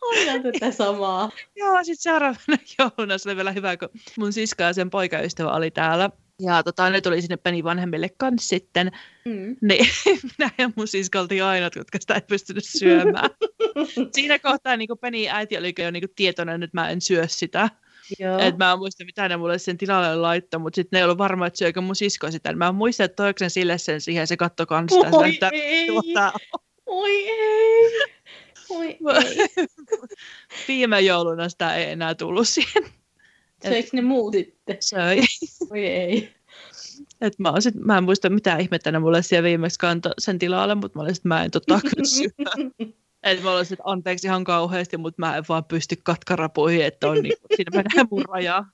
Aina tätä samaa. Joo, sitten seuraavana jouluna se oli vielä hyvä, kun mun siska ja sen poikaystävä oli täällä. Ja tota, ne tuli sinne Peni vanhemmille kanssa sitten. Mm. Niin minä ja mun siska oltiin ainoat, jotka sitä ei pystynyt syömään. Siinä kohtaa niin Peni äiti oli jo niin tietoinen, että mä en syö sitä. Joo. Et mä en muista, mitä ne mulle sen tilalle laittoi, mutta sitten ne ei ollut varma, että syökö mun sisko sitä. Mä en muista, että toiksen sille sen siihen, se katto kanssa. Oi sitä, ei. Tuota... Oi ei. Oi ei. Viime jouluna sitä ei enää tullut siihen. Söikö ne muu sitten? Söi. Oi ei. Et mä, sit, mä en muista mitä ihmettä ne mulle siellä viimeksi kantoi sen tilalle, mutta mä olin että mä en tota. Että mä olisin, että anteeksi ihan kauheasti, mutta mä en vaan pysty katkarapuihin, että on niin, siinä menee mun rajaa.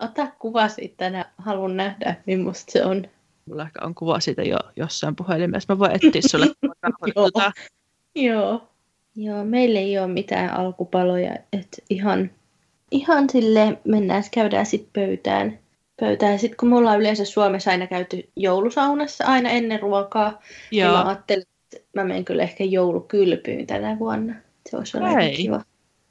Ota kuva siitä, haluan nähdä, millaista se on. Mulla ehkä on kuva siitä jo jossain puhelimessa. Mä voin etsiä sulle. Joo. Joo. Joo, meillä ei ole mitään alkupaloja. että ihan, ihan sille mennään, käydään sitten pöytään. pöytään. Sitten kun me ollaan yleensä Suomessa aina käyty joulusaunassa aina ennen ruokaa, niin Joo. niin mä ajattelin, mä menen kyllä ehkä joulukylpyyn tänä vuonna. Se voisi olla kiva.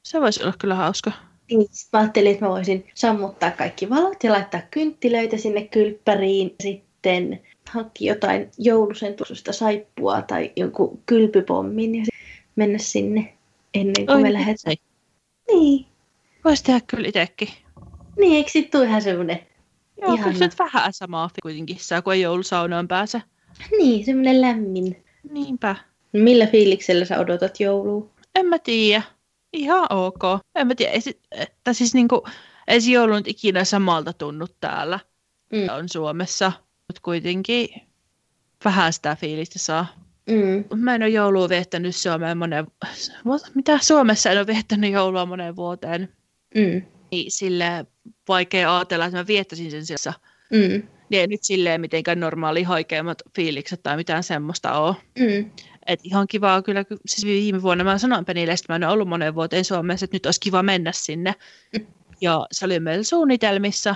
Se voisi olla kyllä hauska. Niin, mä ajattelin, että mä voisin sammuttaa kaikki valot ja laittaa kynttilöitä sinne kylppäriin. Sitten hankki jotain joulusentusta saippua tai jonkun kylpypommin ja mennä sinne ennen kuin Oi, me lähdetään. Niin. Voisi tehdä kyllä itsekin. Niin, eikö sitten tule ihan semmoinen Joo, ihana. kyllä se vähän samaa kuitenkin saa, kun ei joulusaunaan pääse. Niin, semmoinen lämmin. Niinpä. Millä fiiliksellä sä odotat joulua? En mä tiedä. Ihan ok. En mä tiedä. Ei, että siis niinku, ei se joulu nyt ikinä samalta tunnut täällä. Mm. On Suomessa. Mutta kuitenkin vähän sitä fiilistä saa. Mm. Mä en ole joulua viettänyt Suomeen monen... Mitä? Suomessa en ole viettänyt joulua moneen vuoteen. Mm. Niin sille vaikea ajatella, että mä viettäisin sen siellä. Mm niin ei nyt silleen mitenkään normaali haikeimmat fiilikset tai mitään semmoista ole. Mm. Et ihan kivaa kyllä, siis viime vuonna mä sanoin Penille, että mä en ollut monen vuoteen Suomessa, että nyt olisi kiva mennä sinne. Mm. Ja se oli meillä suunnitelmissa,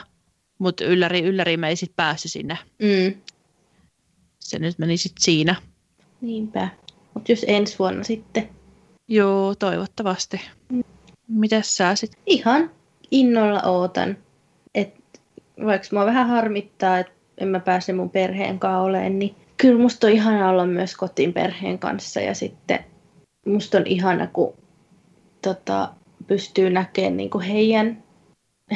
mutta ylläri, ylläri me ei sitten päässyt sinne. Mm. Se nyt meni sitten siinä. Niinpä. Mutta jos ensi vuonna sitten. Joo, toivottavasti. Mm. Mites sä sitten? Ihan innolla ootan vaikka mua vähän harmittaa, että en mä pääse mun perheen kanssa olemaan, niin kyllä musta on ihana olla myös kotiin perheen kanssa ja sitten musta on ihana, kun tota, pystyy näkemään niin kuin heidän,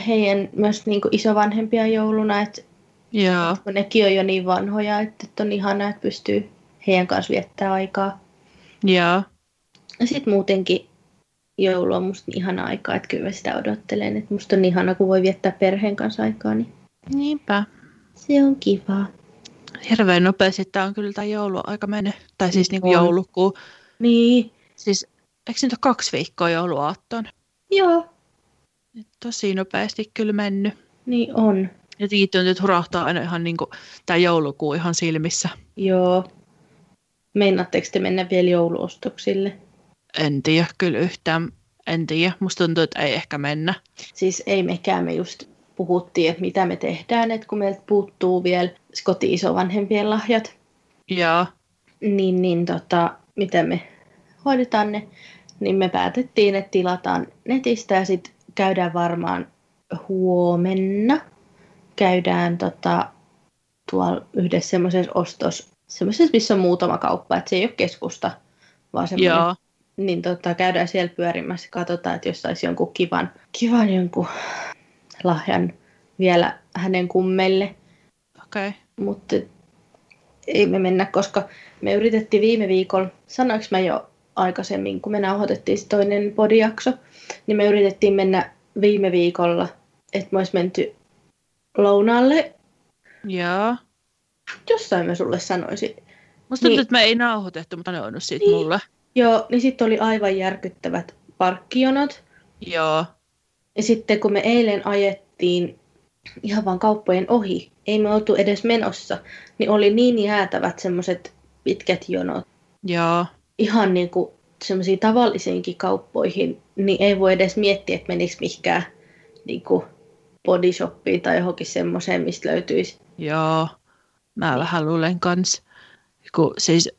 heidän myös niin kuin isovanhempia jouluna, että yeah. nekin on jo niin vanhoja, että, että on ihana, että pystyy heidän kanssa viettää aikaa. Ja sitten muutenkin joulu on musta niin ihana aika, että kyllä sitä odottelen. Että musta on ihana, kun voi viettää perheen kanssa aikaa. Niin Niinpä. Se on kiva. Hirveän nopeasti tämä on kyllä tämä jouluaika mennyt. Tai siis niin kuin joulukuu. Niin. Siis, eikö nyt ole kaksi viikkoa jouluaattoon? Joo. Tosi nopeasti kyllä mennyt. Niin on. Ja tuntuu, että hurahtaa aina ihan niin kuin tämä joulukuu ihan silmissä. Joo. Meinaatteko te mennä vielä jouluostoksille? En tiedä kyllä yhtään. En tiedä. Musta tuntuu, että ei ehkä mennä. Siis ei mekään. Me just puhuttiin, että mitä me tehdään, että kun meiltä puuttuu vielä koti-isovanhempien lahjat. Joo. Niin, niin tota, miten me hoidetaan ne, niin me päätettiin, että tilataan netistä ja sitten käydään varmaan huomenna. Käydään tota, tuolla yhdessä semmoisessa ostos, semmoisessa, missä on muutama kauppa, että se ei ole keskusta, vaan semmoinen Joo niin tota, käydään siellä pyörimässä ja katsotaan, että jos saisi jonkun kivan, kivan jonkun lahjan vielä hänen kummeille. Okei. Okay. Mutta ei me mennä, koska me yritettiin viime viikolla, sanoinko mä jo aikaisemmin, kun me nauhoitettiin se toinen podijakso, niin me yritettiin mennä viime viikolla, että me olisi menty lounaalle. Joo. Jossain mä sulle sanoisin. Musta tuntuu, niin, että me ei nauhoitettu, mutta ne on siitä niin, mulle. Joo, niin sitten oli aivan järkyttävät parkkionot. Joo. Ja sitten kun me eilen ajettiin ihan vaan kauppojen ohi, ei me oltu edes menossa, niin oli niin jäätävät semmoiset pitkät jonot. Joo. Ihan niin kuin semmoisiin tavallisiinkin kauppoihin, niin ei voi edes miettiä, että menikö mihinkään niin kuin bodyshoppiin tai johonkin semmoiseen, mistä löytyisi. Joo, mä vähän luulen kans. Kun siis,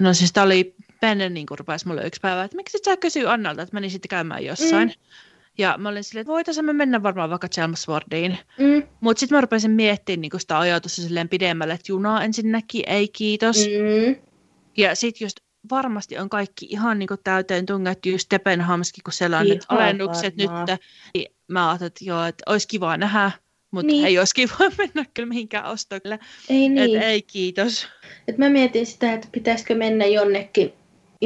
no siis tää oli Penne niin rupesi mulle yksi päivä, että miksi et sä kysyy Annalta, että meni sitten käymään jossain. Mm. Ja mä olin silleen, että voitaisiin me mennä varmaan vaikka Chelmsfordiin. Mm. Mutta sitten mä rupesin miettimään niin sitä ajatusta silleen pidemmälle, että junaa ensinnäkin, ei kiitos. Mm. Ja sitten just varmasti on kaikki ihan niin täyteen tungettu, just Depenhamskin, kun siellä on alennukset varmaan. nyt. Niin mä ajattelin, että joo, että olisi kiva nähdä, mutta niin. ei olisi kiva mennä kyllä mihinkään ostoksille. Ei niin. Et ei kiitos. Et mä mietin sitä, että pitäisikö mennä jonnekin,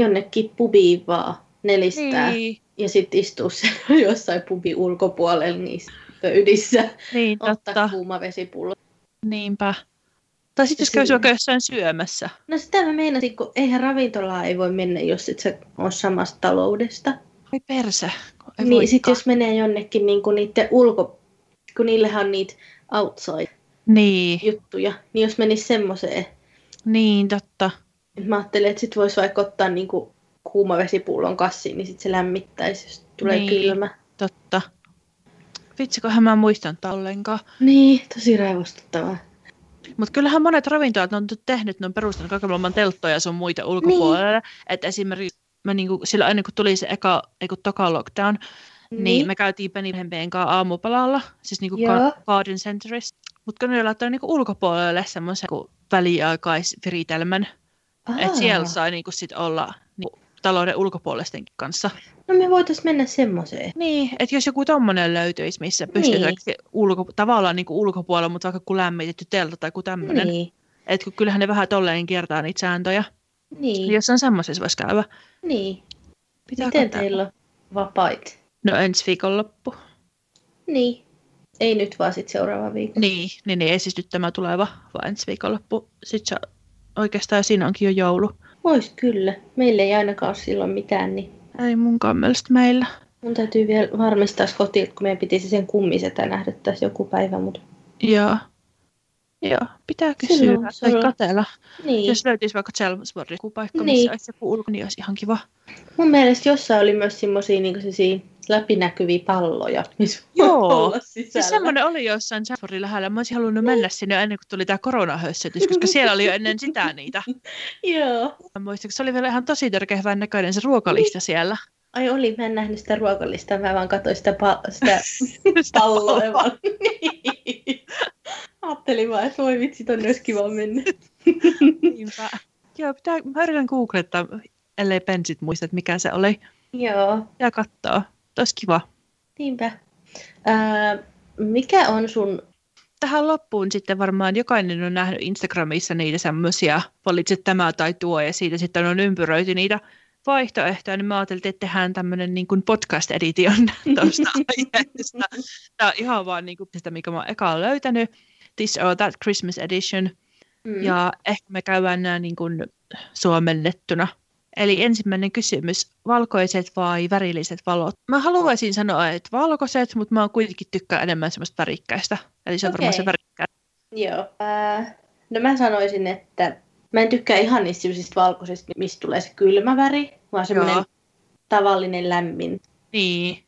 jonnekin pubiin vaan nelistää. Niin. Ja sitten istua jossain pubin ulkopuolella niissä pöydissä. Niin, totta. Ottaa kuuma vesipullo. Niinpä. Tai sitten jos kävisi vaikka jossain syömässä. No sitä mä meinasin, kun eihän ravintolaa ei voi mennä, jos et sä ole samasta taloudesta. Ai perse. Ei niin sitten jos menee jonnekin niin kuin niiden ulko... Kun niillähän on niitä outside niin. juttuja. Niin jos menisi semmoiseen. Niin, totta. Mä ajattelin, että sit voisi vaikka ottaa niin kuin kuuma vesipullon kassiin, niin sitten se lämmittäisi, jos tulee niin, kylmä. totta. Vitsikohan mä muistan ollenkaan. Niin, tosi raivostuttavaa. Mutta kyllähän monet ravintolat on tehnyt, ne on perustanut kaiken maailman telttoja sun muita ulkopuolelle. Niin. Että esimerkiksi mä niinku, silloin ennen kuin tuli se eka, eiku, toka lockdown, niin. niin me käytiin Pennyhempeen kanssa aamupalalla, siis niinku Garden Centerissa. Mutta kun ne laittoi niinku ulkopuolelle semmoisen väliaikaisviritelmän, että siellä sai niinku sit olla niinku, talouden ulkopuolistenkin kanssa. No me voitaisiin mennä semmoiseen. Niin, että jos joku tommonen löytyisi, missä pystytään niin. ulko, tavallaan niin kuin ulkopuolella, mutta vaikka kuin lämmitetty teltta tai kuin tämmöinen. Niin. Että kun kyllähän ne vähän tolleen kiertää niitä sääntöjä. Niin. Jos on semmoisessa voisi käydä. Niin. Pitää Miten katsoa. teillä on vapait? No ensi viikonloppu. Niin. Ei nyt vaan sitten seuraava viikko. Niin, niin, niin ei siis nyt tämä tuleva, vaan ensi viikonloppu. Sitten oikeastaan siinä onkin jo joulu. Vois kyllä. Meillä ei ainakaan ole silloin mitään, niin... Ei munkaan mielestä meillä. Mun täytyy vielä varmistaa kotiin, kun meidän pitisi sen kummisetä nähdä tässä joku päivä, mutta... Joo. Joo, pitää kysyä Silloin, tai katella. Niin. Jos löytyisi vaikka Chelmsfordin joku paikka, niin. missä olisi joku ulko, niin olisi ihan kiva. Mun mielestä jossain oli myös semmoisia niin läpinäkyviä palloja, missä Joo, olla sisällä. siis semmoinen oli jossain Chelmsfordin lähellä. Mä olisin halunnut mennä sinne ennen kuin tuli tämä koronahössytys, koska siellä oli jo ennen sitä niitä. Joo. Mä muistan, se oli vielä ihan tosi törkeä näköinen se ruokalista niin. siellä. Ai oli, mä en nähnyt sitä ruokalistaa, mä vaan katsoin sitä, pa- sitä, sitä palloa. Ajattelin vaan, että voi vitsi, tonne olisi kiva mennä. Niinpä. Joo, pitää, mä yritän googlettaa, ellei pensit muista, että mikä se oli. Joo. Ja katsoa. Olisi kiva. Niinpä. Ää, mikä on sun... Tähän loppuun sitten varmaan jokainen on nähnyt Instagramissa niitä semmoisia, valitset tämä tai tuo, ja siitä sitten on ympyröity niitä vaihtoehtoja, niin mä ajattelin, että tehdään tämmöinen niin kuin podcast-edition tuosta aiheesta. Tämä on ihan vaan niin kuin sitä, mikä mä oon eka löytänyt. This or That Christmas Edition. Mm. Ja ehkä me käydään nämä niin kuin suomennettuna. Eli ensimmäinen kysymys, valkoiset vai värilliset valot? Mä haluaisin sanoa, että valkoiset, mutta mä kuitenkin tykkään enemmän semmoista värikkäistä. Eli se on okay. varmaan se värikkäistä. Joo. Äh, no mä sanoisin, että mä en tykkää ihan niistä valkoisista, mistä tulee se kylmä väri, vaan semmoinen tavallinen lämmin. Niin.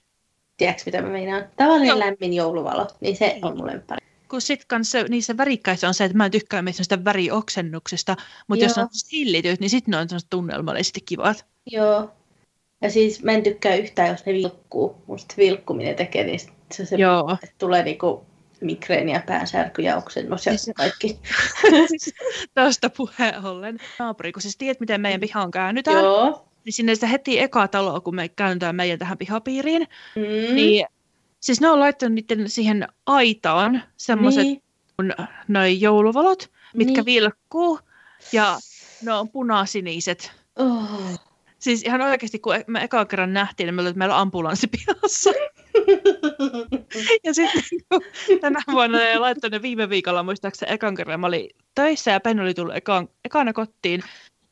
Tiedätkö mitä mä meinaan? Tavallinen Joo. lämmin jouluvalo, niin se on mulle lemppari kun sit kanssa niissä värikkäissä on se, että mä en tykkää mistä sitä värioksennuksesta, mutta Joo. jos on hillityt, niin sitten ne on tunnelmallisesti kivat. Joo. Ja siis mä en tykkää yhtään, jos ne vilkkuu. Musta vilkkuminen tekee niin se, se Joo. Että tulee niinku migreeniä, päänsärky ja oksennus ja siis, kaikki. Tuosta puheen ollen. Naapuri, kun siis tiedät, miten meidän pihaan käännytään, Joo. niin sinne sitä heti eka taloa, kun me käännytään meidän tähän pihapiiriin, mm. niin Siis ne on laittanut niiden siihen aitaan semmoiset niin. noin jouluvalot, mitkä niin. vilkkuu. Ja ne on punasiniset. Oh. Siis ihan oikeasti, kun me ekaan kerran nähtiin, niin me että meillä on ambulanssi pihassa. ja sitten kun tänä vuonna ne laittoi ne viime viikolla, muistaakseni ekan kerran mä olin töissä ja Penny oli tullut ekaan, ekana kotiin,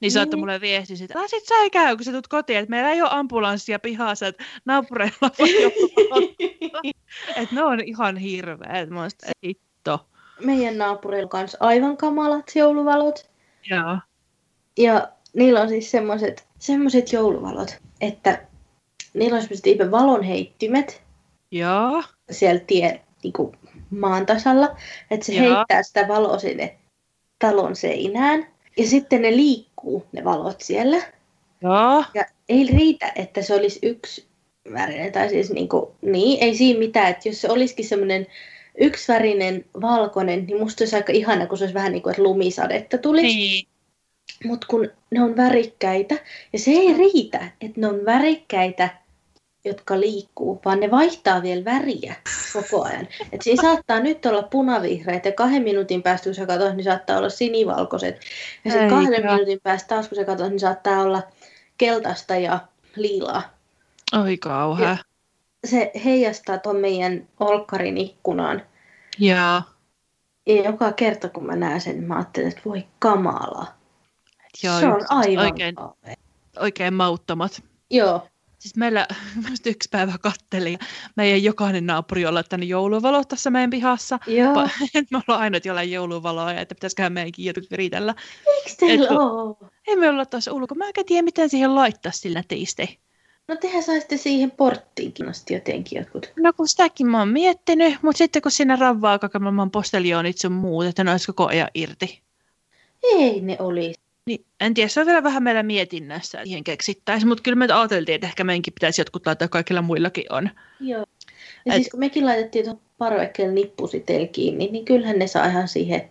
niin se niin. mulle viesti että sit sä ei käy, kun sä tulet kotiin, että meillä ei ole ambulanssia pihassa, että naapureilla voi Että ne on ihan hirveet. Mä että hitto. Meidän naapureilla on kanssa aivan kamalat jouluvalot. Joo. Ja niillä on siis semmoiset semmoiset jouluvalot, että niillä on semmoiset ihme valonheittimet. Joo. Siellä tie, niin kuin maan tasalla, että se Joo. heittää sitä valoa sinne talon seinään. Ja sitten ne liikkuu, ne valot siellä. Joo. Ja ei riitä, että se olisi yksi värinen, tai siis niin, kuin, niin ei siinä mitään, että jos se olisikin semmoinen yksivärinen valkoinen, niin musta olisi aika ihana, kun se olisi vähän niin kuin, että lumisadetta tulisi. Niin. Mutta kun ne on värikkäitä, ja se ei riitä, että ne on värikkäitä, jotka liikkuu, vaan ne vaihtaa vielä väriä koko ajan. Et siinä saattaa nyt olla punavihreät ja kahden minuutin päästä, kun sä katsot, niin saattaa olla sinivalkoiset. Ja sitten kahden minuutin päästä taas, kun sä katsot, niin saattaa olla keltaista ja liilaa. Oi kauhea. se heijastaa tuon meidän olkkarin ikkunaan. Ja. ja joka kerta, kun mä näen sen, mä ajattelen, että voi kamala. Joo, se on aivan oikein, oikein mauttomat. Joo. Siis meillä yksi päivä katteli, meidän jokainen naapuri on laittanut jouluvalot tässä meidän pihassa. Joo. me ollaan ainoat jollain jouluvaloja, että pitäisiköhän meidänkin jotenkin riitellä. Eikö teillä Et, ole? Ei me olla taas ulko. Mä en tiedä, miten siihen laittaa sillä tiiste. No tehän saisitte siihen porttiinkin asti jotenkin jotkut. No kun sitäkin mä oon miettinyt, mutta sitten kun siinä ravaa koko maailman postelioonit sun muut, että ne olisi koko ajan irti. Ei ne olisi. Niin, en tiedä, se on vielä vähän meillä mietinnässä, että siihen keksittäisiin, mutta kyllä me ajateltiin, että ehkä meidänkin pitäisi jotkut laittaa, kaikilla muillakin on. Joo. Ja Et... siis kun mekin laitettiin tuon parvekkeelle nippusitellä kiinni, niin kyllähän ne saa ihan siihen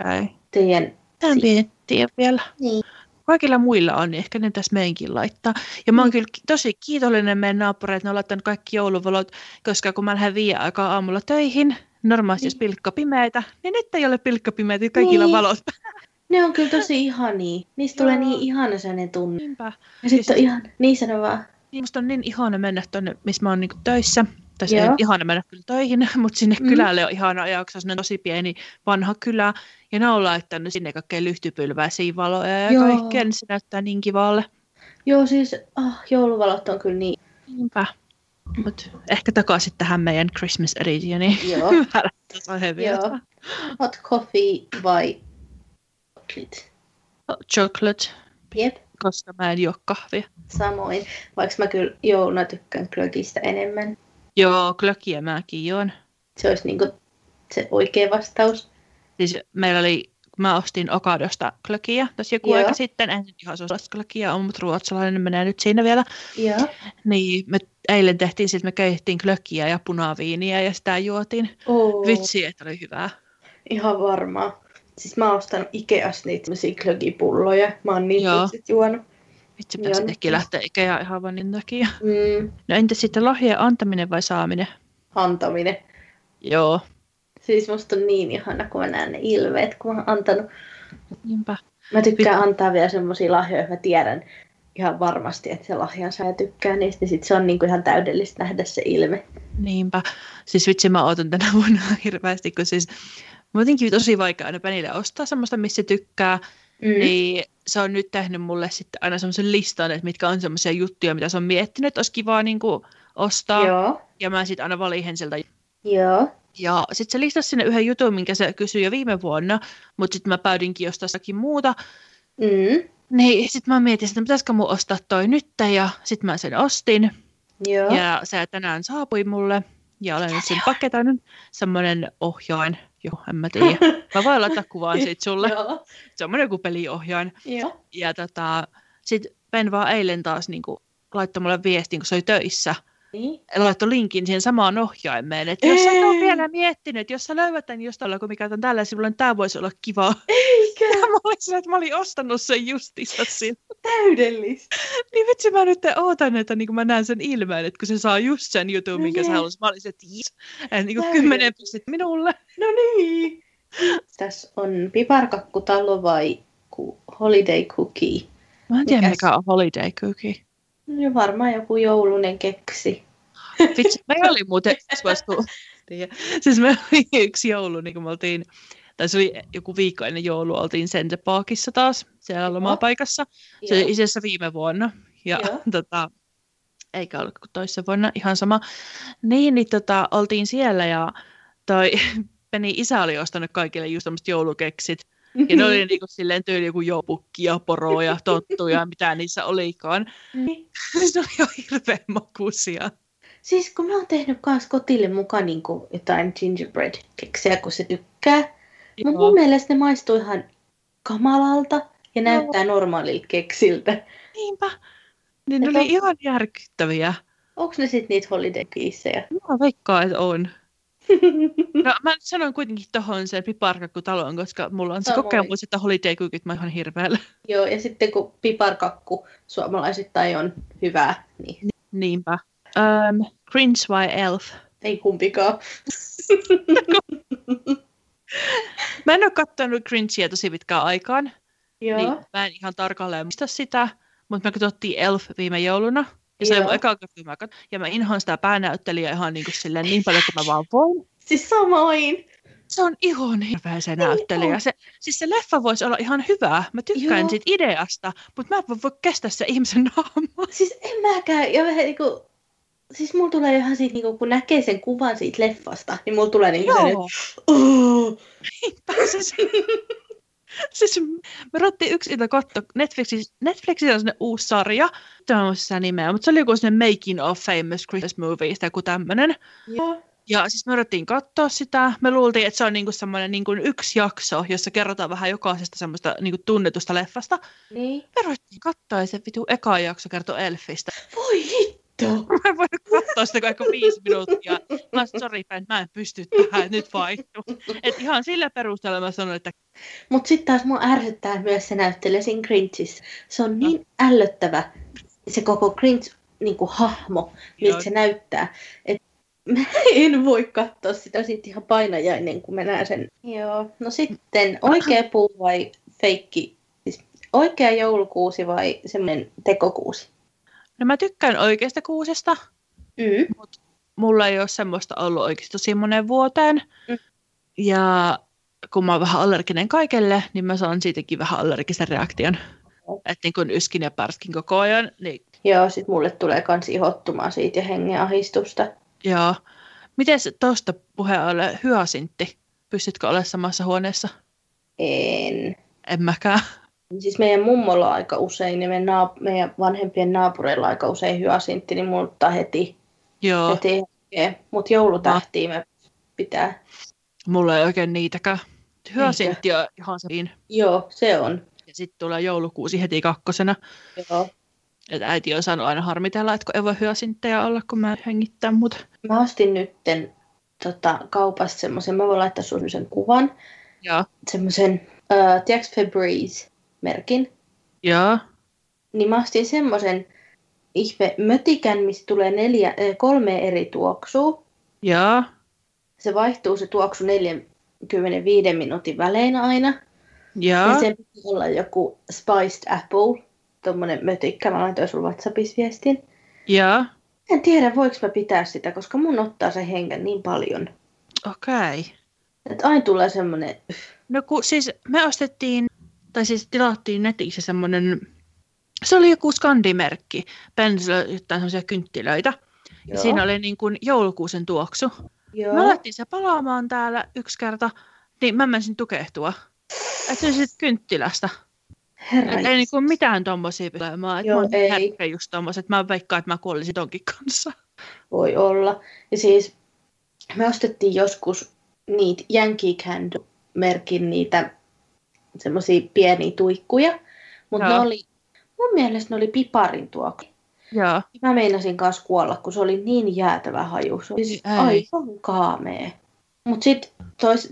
okay. teidän... Tämän miettiä vielä. Niin. Kaikilla muilla on, niin ehkä ne tässä meidänkin laittaa. Ja mä oon kyllä tosi kiitollinen meidän naapureille, että ne on laittanut kaikki jouluvalot, koska kun mä lähden viiden aikaa aamulla töihin, normaalisti niin. jos pilkka pimeitä, niin nyt ei ole pilkka pimeitä, kaikilla niin. valot ne on kyllä tosi ihania. Niistä tulee niin ihana sellainen tunne. Niinpä. Ja sitten siis... on ihan, niin sano vaan. Niin, musta on niin ihana mennä tuonne, missä mä oon niinku töissä. Tai se on ihana mennä kyllä töihin, mutta sinne mm. kylälle on ihana ajaa, koska se on tosi pieni vanha kylä. Ja ne on laittanut sinne kaikkea lyhtypylväisiä valoja ja Joo. kaikkea, niin se näyttää niin kivalle. Joo, siis oh, jouluvalot on kyllä niin. Niinpä. Mut ehkä takaisin tähän meidän Christmas editioniin. Joo. Joo. Hot coffee vai chocolate. Chocolate. Jep. Koska mä en juo kahvia. Samoin, vaikka mä kyllä jouluna tykkään glögistä enemmän. Joo, glögiä mäkin juon. Se olisi niinku se oikea vastaus. Siis meillä oli, kun mä ostin Okadosta glögiä tässä joku Joo. aika sitten, en ihan sellaista glögiä on, mutta ruotsalainen menee nyt siinä vielä. Joo. Niin me eilen tehtiin, sitten me keitettiin glögiä ja punaviiniä ja sitä juotiin. Oh. Vitsi, että oli hyvää. Ihan varmaa. Siis mä ostan Ikeasta niitä semmosia glögipulloja. Mä oon niitä sit juonut. Vitsi, pitäisi ehkä lähteä Ikea ihan vaan niin takia. Mm. No entä sitten lahjeen antaminen vai saaminen? Antaminen. Joo. Siis musta on niin ihana, kun mä näen ne ilveet, kun mä oon antanut. Niinpä. Mä tykkään Pit- antaa vielä semmosia lahjoja, mä tiedän ihan varmasti, että se lahjan saa tykkää niistä, niin sit se on niinku ihan täydellistä nähdä se ilme. Niinpä. Siis vitsi, mä ootan tänä vuonna hirveästi, kun siis Mä jotenkin tosi vaikea aina Penille ostaa semmoista, missä tykkää. Mm. Niin se on nyt tehnyt mulle sitten aina semmoisen listan, että mitkä on semmoisia juttuja, mitä se on miettinyt, että olisi kivaa niin kuin ostaa. Joo. Ja mä sitten aina valihen sieltä. Joo. Ja sitten se listasi sinne yhden jutun, minkä se kysyi jo viime vuonna, mutta sitten mä päädinkin jostakin muuta. Mm. Niin sitten mä mietin, että pitäisikö mun ostaa toi nyt, ja sitten mä sen ostin. Joo. Ja se tänään saapui mulle, ja olen nyt sen paketoinut. Semmoinen ohjain, Joo, en mä tiedä. Mä voin laittaa kuvan siitä sulle. Se on joku peliohjaaja. Joo. Ja tota, sit Ben vaan eilen taas niin kuin, laittoi mulle viestin, kun se oli töissä. Niin? Laittoi linkin siihen samaan ohjaimeen, että jos sä ole vielä miettinyt, että jos sä löydät tämän jostain, kun mikä on tällä sivulla, niin tämä voisi olla kiva. Eikä! Ja mä olin että mä olin ostanut sen justissa siinä. Täydellistä. niin vitsi, mä nyt ootan, että niin mä näen sen ilmeen, että kun se saa just sen jutun, no minkä niin. sä haluaisit. Mä olin että yes. Et niin kymmenen pistet minulle. No niin. Tässä on piparkakkutalo vai holiday cookie? Mä en tiedä, Mikäs? mikä on holiday cookie. No varmaan joku joulunen keksi. Vitsi, me oli muuten, siis me oli yksi joulu, niin kuin me oltiin, tai se oli joku viikko ennen joulua, oltiin Centre Parkissa taas, siellä lomapaikassa. Se oli itse asiassa viime vuonna. Ja tota, eikä ollut kuin toissa vuonna, ihan sama. Niin, niin tota, oltiin siellä ja toi Peni isä oli ostanut kaikille just tämmöiset joulukeksit. Ja ne oli niinku silleen tyyli joku joupukki ja poro ja tottu ja mitä niissä olikaan. Niin. se oli jo hirveän makuisia. Siis kun mä oon tehnyt kans kotille mukaan niin jotain gingerbread keksejä, kun se tykkää. Mutta mun mielestä ne maistuu ihan kamalalta ja näyttää no. normaalilta keksiltä. Niinpä. Niin ne oli on... ihan järkyttäviä. Onko ne sitten niitä holiday kiissejä? Mä veikkaan, että on. No mä sanoin kuitenkin tohon se piparkakkutaloon, koska mulla on se Samoin. kokemus, että holiday cookit mä ihan hirveällä. Joo, ja sitten kun piparkakku suomalaisittain on hyvää, niin... Niinpä. Um, Grinch vai Elf? Ei kumpikaan. mä en ole katsonut Grinchia tosi pitkään aikaan. Joo. Niin mä en ihan tarkalleen muista sitä, mutta me katsottiin Elf viime jouluna. Ja se oli mun eka kerta, mä. Ja mä inhoan sitä päänäyttelijää ihan niin, kuin silleen niin paljon kuin mä vaan voin. Siis samoin. Se on ihan hirveä se näyttelijä. Se, siis se leffa voisi olla ihan hyvä. Mä tykkään Joo. siitä ideasta, mutta mä en voi kestää se ihmisen naama. Siis en mäkään. Ja vähän niinku, siis mulla tulee ihan siitä, niinku, kun näkee sen kuvan siitä leffasta, niin mulla tulee niinku Joo. se, oh. siis me ruvettiin yksi ilta katsoa, Netflixissä, Netflixissä on sellainen uusi sarja, tämä on sitä nimeä, mutta se oli joku sellainen Making of Famous Christmas Movies tai joku tämmöinen. Joo. Ja siis me ruvettiin katsoa sitä. Me luultiin, että se on niinku semmoinen niinku yksi jakso, jossa kerrotaan vähän jokaisesta semmoista niinku tunnetusta leffasta. Niin. Me ruvettiin katsoa ja se vitu eka jakso kertoo Elfistä. Voi hitto! Mä en voinut katsoa sitä kuin viisi minuuttia. Mä sanoin, sorry fan, mä en pysty tähän, nyt vaihtuu. Et ihan sillä perusteella mä sanoin, että... Mut sitten taas mua ärsyttää myös se näyttelijä siinä Grinchissä. Se on niin no. ällöttävä, se koko Grinch niin kuin hahmo, miltä se näyttää. Et mä en voi katsoa sitä sitten ihan painajainen, kun mä näen sen. Joo. No sitten oikea puu vai feikki? Siis oikea joulukuusi vai semmoinen tekokuusi? No mä tykkään oikeasta kuusesta, mm. mutta mulla ei ole semmoista ollut oikeasti tosi monen vuoteen. Mm. Ja kun mä oon vähän allerginen kaikelle, niin mä saan siitäkin vähän allergisen reaktion. Okay. Että niin kun yskin ja pärskin koko ajan. Niin... Joo, sit mulle tulee kans ihottumaan siitä ja hengenahistusta. Joo. Miten tuosta puheen ole hyasintti? Pystytkö olemaan samassa huoneessa? En. En mäkään. Siis meidän mummolla aika usein ja meidän, naap- meidän vanhempien naapureilla aika usein hyasintti, niin muuttaa heti. Joo. Heti Mutta joulutähtiä me pitää. Mulla ei oikein niitäkään. Hyasintti on ihan se. Joo, se on. Ja sitten tulee joulukuusi heti kakkosena. Joo. Et äiti on saanut aina harmitella, että kun ei voi hyösinttejä olla, kun mä hengittää mut. Mä ostin nytten tota, kaupasta semmoisen, mä voin laittaa sun sen kuvan. Joo. Semmoisen, uh, tiedätkö Febreze-merkin? Joo. Niin mä ostin semmoisen ihme mötikän, mistä tulee neljä, kolme eri tuoksua. Joo. Se vaihtuu se tuoksu 45 minuutin välein aina. Joo. Ja sen pitää olla joku spiced apple tuommoinen mötikkä, mä laitoin sulle WhatsAppissa viestin. Joo. En tiedä, voiko mä pitää sitä, koska mun ottaa se hengen niin paljon. Okei. Okay. Että aina tulee semmoinen... No kun siis me ostettiin, siis tilattiin netissä semmoinen, se oli joku skandimerkki, pensillä jotain semmoisia kynttilöitä. Joo. Ja siinä oli niin kuin joulukuusen tuoksu. Joo. Me alettiin se palaamaan täällä yksi kerta, niin mä menisin tukehtua. Että se oli kynttilästä. Herra ei niinku mitään tommosia tulemaan. Joo, mä ei. herkkä just tommoset. Mä veikkaan, että mä kuolisin tonkin kanssa. Voi olla. Ja siis me ostettiin joskus niitä Yankee Candle-merkin niitä semmosia pieniä tuikkuja. Mutta ne oli, mun mielestä ne oli piparin tuoksu. Joo. Mä meinasin kanssa kuolla, kun se oli niin jäätävä haju. Se oli siis aivan kaamea. Mutta sitten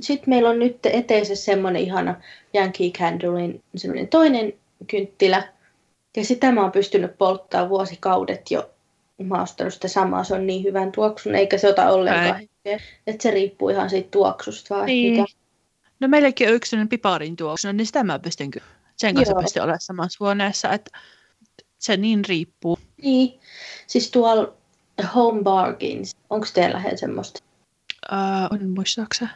sit meillä on nyt eteisessä semmoinen ihana Yankee Candlein semmoinen toinen kynttilä. Ja sitä mä oon pystynyt polttaa vuosikaudet jo. Mä oon ostanut sitä samaa, se on niin hyvän tuoksun, eikä se ota ollenkaan. Että se riippuu ihan siitä tuoksusta vaan. Niin. Mikä... No meilläkin on yksi piparin tuoksu, niin sitä mä pystyn kyllä. Sen kanssa Joo. pystyn olemaan samassa huoneessa, että se niin riippuu. Niin, siis tuolla Home Bargains, onko teillä lähellä semmoista? Uh, on muistaakseni.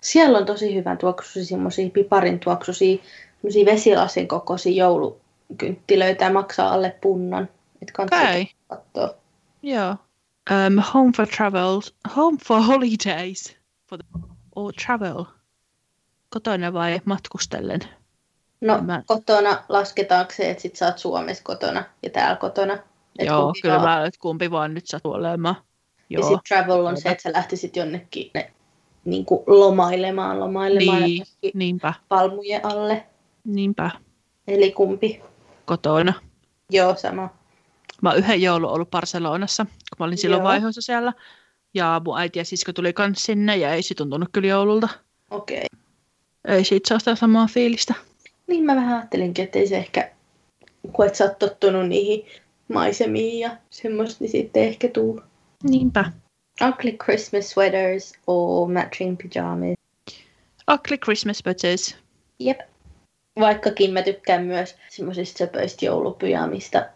Siellä on tosi hyvä tuoksusi, semmoisia piparin tuoksusia, semmoisia vesilasin kokoisia joulukynttilöitä ja maksaa alle punnan. Että okay. katsoa. Joo. Um, home for travel, home for holidays, for the, or travel. Kotona vai matkustellen? No mä... kotona lasketaanko se, että sit sä oot Suomessa kotona ja täällä kotona? Et Joo, kyllä vaan... mä, että kumpi vaan nyt sattuu olemaan. Joo. Ja sitten travel on se, että sä lähtisit jonnekin ne, niin kuin lomailemaan, lomailemaan niin, niinpä. palmujen alle. Niinpä. Eli kumpi? Kotona. Joo, sama. Mä oon yhden joulun ollut Barcelonassa, kun mä olin silloin Joo. vaiheessa siellä. Ja mun äiti ja sisko tuli kans sinne ja ei se tuntunut kyllä joululta. Okei. Okay. Ei siitä saa sitä samaa fiilistä. Niin mä vähän ajattelinkin, että ei se ehkä, kun et sä oot tottunut niihin maisemiin ja semmoista, niin sitten ehkä tuu. Niinpä. Ugly Christmas sweaters or matching pajamas. Ugly Christmas sweaters. Jep. Vaikkakin mä tykkään myös semmoisista söpöistä joulupyjamista,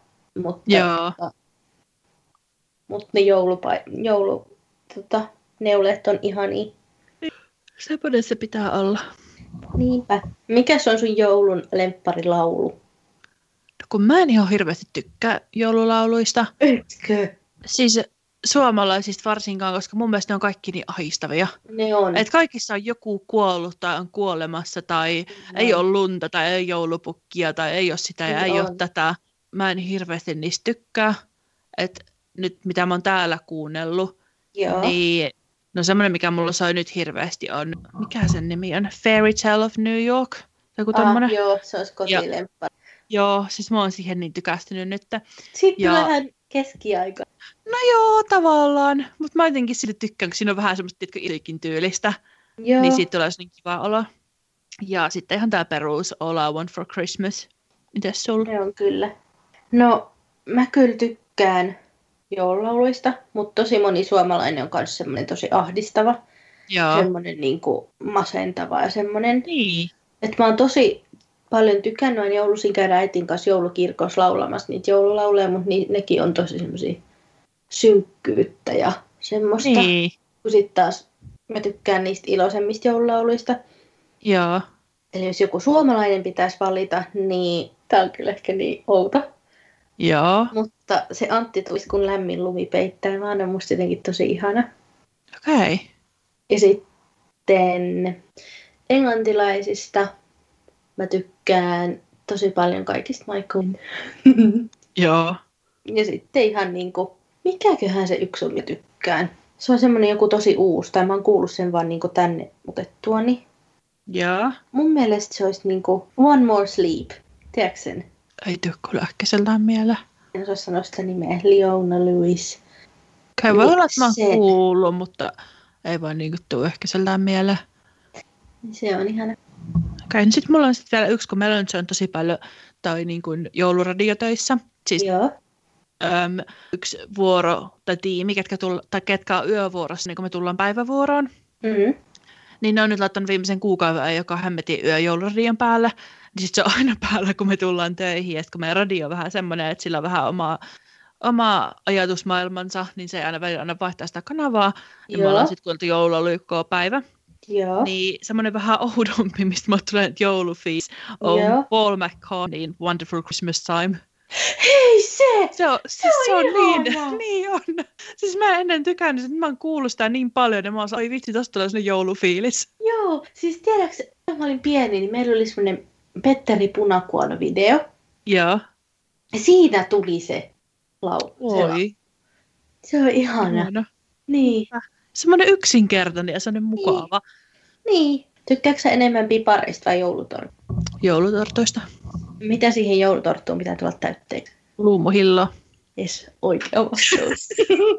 mutta, Joo. Mutta, mutta ne joulupa- joulu, tota, neuleet on ihania. Semmoinen se pitää olla. Niinpä. Mikäs on sun joulun lempparilaulu? No kun mä en ihan hirveästi tykkää joululauluista. Etkö? Siis suomalaisista varsinkaan, koska mun mielestä ne on kaikki niin ahistavia. Ne on. Et kaikissa on joku kuollut tai on kuolemassa tai no. ei ole lunta tai ei joulupukkia tai ei ole sitä ja ei on. ole tätä. Mä en hirveästi niistä tykkää. Et nyt mitä mä oon täällä kuunnellut, Joo. niin No semmoinen, mikä mulla soi nyt hirveästi on, mikä sen nimi on? Fairy Tale of New York. Joku ah, joo, se olisi kotilempari. Joo, siis mä oon siihen niin tykästynyt nyt. Sitten ja... vähän keskiaika. No joo, tavallaan. Mutta mä jotenkin sille tykkään, kun siinä on vähän semmoista tietkö tyylistä. Joo. Niin siitä tulee niin kiva olo. Ja sitten ihan tää perus All I Want for Christmas. Mites sulla? Joo, kyllä. No, mä kyllä tykkään joululauluista, mutta tosi moni suomalainen on myös semmoinen tosi ahdistava. Joo. Semmoinen niin kuin masentava ja semmoinen. Niin. Että mä oon tosi paljon tykännyt aina joulusin käydä äitin kanssa joulukirkossa laulamassa niitä joululauleja, mutta ni, nekin on tosi semmoisia synkkyyttä ja semmoista. Niin. Kun sitten taas mä tykkään niistä iloisemmista joululauluista. Joo. Eli jos joku suomalainen pitäisi valita, niin tää on kyllä ehkä niin outo. Joo. Mutta se Antti tulisi, kun lämmin lumi peittää, vaan on musta jotenkin tosi ihana. Okei. Okay. Ja sitten englantilaisista mä tykkään tosi paljon kaikista Michaelin. Joo. Ja sitten ihan niinku, mikäköhän se yksi on, mitä tykkään. Se on semmonen joku tosi uusi, tai mä oon kuullut sen vaan niinku tänne otettuani. Joo. Mun mielestä se olisi niinku One More Sleep. Tiedätkö sen? Ei tule kyllä äkkiseltään mieleen. En osaa sanoa sitä nimeä. Leona Lewis. Kai voi olla, että mä oon kuullut, mutta ei vaan niinku tuu ehkä sellainen mieleen. Se on ihana. Okei, okay, sitten mulla on sitten vielä yksi, kun meillä on, se on tosi paljon tai niin kuin jouluradiotöissä. Siis, Joo. Öm, yksi vuoro tai tiimi, ketkä, tulla, tai ketkä on yövuorossa, niin kun me tullaan päivävuoroon. Mm-hmm. Niin ne on nyt laittanut viimeisen kuukauden joka hämmetin yö jouluradion päällä. Niin sit se on aina päällä, kun me tullaan töihin. Ja kun meidän radio on vähän semmoinen, että sillä on vähän omaa, oma ajatusmaailmansa, niin se aina välillä aina vaihtaa sitä kanavaa. Ja me ollaan sitten kuultu joululykkoa päivä. Joo. Niin semmoinen vähän oudompi, mistä mulle tulee joulufiis, on Joo. Paul McCartneyn Wonderful Christmas Time. Hei se! Se on, siis se on, se on niin, niin on. Siis mä ennen tykännyt, että mä oon kuullut sitä niin paljon, ja mä oon oi vitsi, tosta tulee sellainen joulufiilis. Joo, siis tiedätkö, kun mä olin pieni, niin meillä oli semmoinen Petteri Punakuono video. Joo. Siinä tuli se lau. Oi. Se on ihana. Ihana. Niin. Semmoinen yksinkertainen ja semmoinen mukava. Niin. niin. Tykkääksä enemmän pipareista vai joulutortuista? Joulutortuista. Mitä siihen joulutorttuun pitää tulla täytteeksi? Luumuhillo. Yes, oikea vastaus.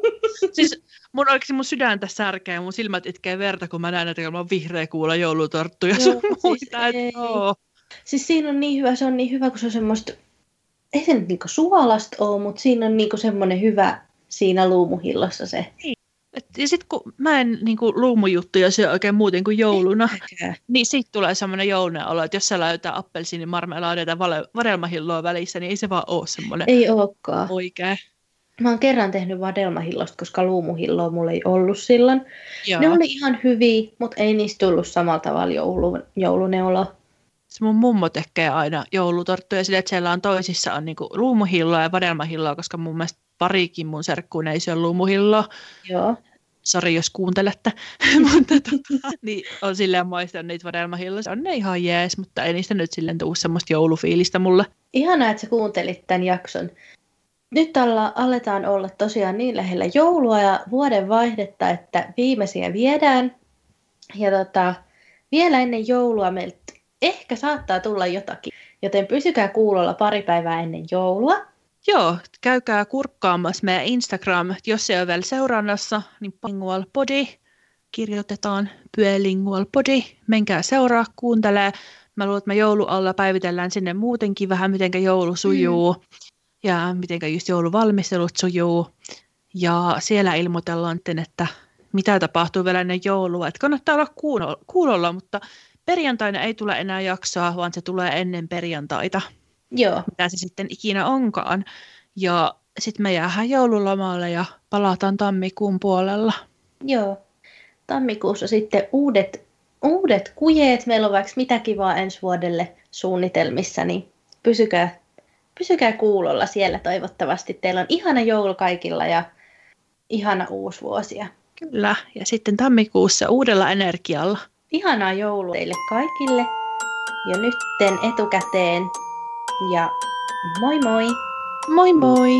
siis mun oikeasti mun sydäntä särkee ja mun silmät itkee verta, kun mä näen näitä ilman vihreä kuulla joulutorttuja. Joo, siis ei. Siis siinä on niin hyvä, se on niin hyvä, kun se on semmoista, ei se nyt niinku suolasta ole, mutta siinä on niinku semmoinen hyvä siinä luumuhillossa se. Niin. Et, ja sitten kun mä en niin kuin, luumujuttuja syö oikein muuten kuin jouluna, okay. niin siitä tulee semmoinen joulunen olo, että jos siellä on jotain appelsiinimarmelaadia tai vadelmahilloa välissä, niin ei se vaan ole semmoinen Ei olekaan. oikea. Mä oon kerran tehnyt vadelmahillosta, koska luumuhilloa mulla ei ollut silloin. Joo. Ne oli ihan hyviä, mutta ei niistä tullut samalla tavalla joulu, jouluneolo. Se mun mummo tekee aina joulutorttuja sille, että siellä on toisissa on niinku luumuhilloa ja vadelmahilloa, koska mun mielestä parikin mun serkkuun ei syö luumuhilloa. Joo. Sori, jos kuuntelette. mutta tota, niin on silleen maistanut niitä vadelmahilloja. On ne ihan jees, mutta ei niistä nyt silleen tuu semmoista joulufiilistä mulle. Ihanaa, että sä kuuntelit tämän jakson nyt alla, aletaan olla tosiaan niin lähellä joulua ja vuoden vaihdetta, että viimeisiä viedään. Ja tota, vielä ennen joulua meiltä ehkä saattaa tulla jotakin, joten pysykää kuulolla pari päivää ennen joulua. Joo, käykää kurkkaamassa meidän Instagram, jos se on vielä seurannassa, niin Lingual Body, kirjoitetaan Pyölingual Body, menkää seuraa, kuuntelee. Mä luulen, että me joulu alla päivitellään sinne muutenkin vähän, miten joulu sujuu. Mm ja miten just jouluvalmistelut sujuu. Ja siellä ilmoitellaan, että mitä tapahtuu vielä ennen joulua. Että kannattaa olla kuulolla, mutta perjantaina ei tule enää jaksoa, vaan se tulee ennen perjantaita. Joo. Mitä se sitten ikinä onkaan. Ja sitten me jäähän joululomalle ja palataan tammikuun puolella. Joo. Tammikuussa sitten uudet, uudet kujeet. Meillä on vaikka mitä kivaa ensi vuodelle suunnitelmissa, niin pysykää pysykää kuulolla siellä toivottavasti. Teillä on ihana joulu kaikilla ja ihana uusi vuosia. Kyllä, ja sitten tammikuussa uudella energialla. Ihanaa joulua teille kaikille. Ja nytten etukäteen. Ja moi moi! Moi moi!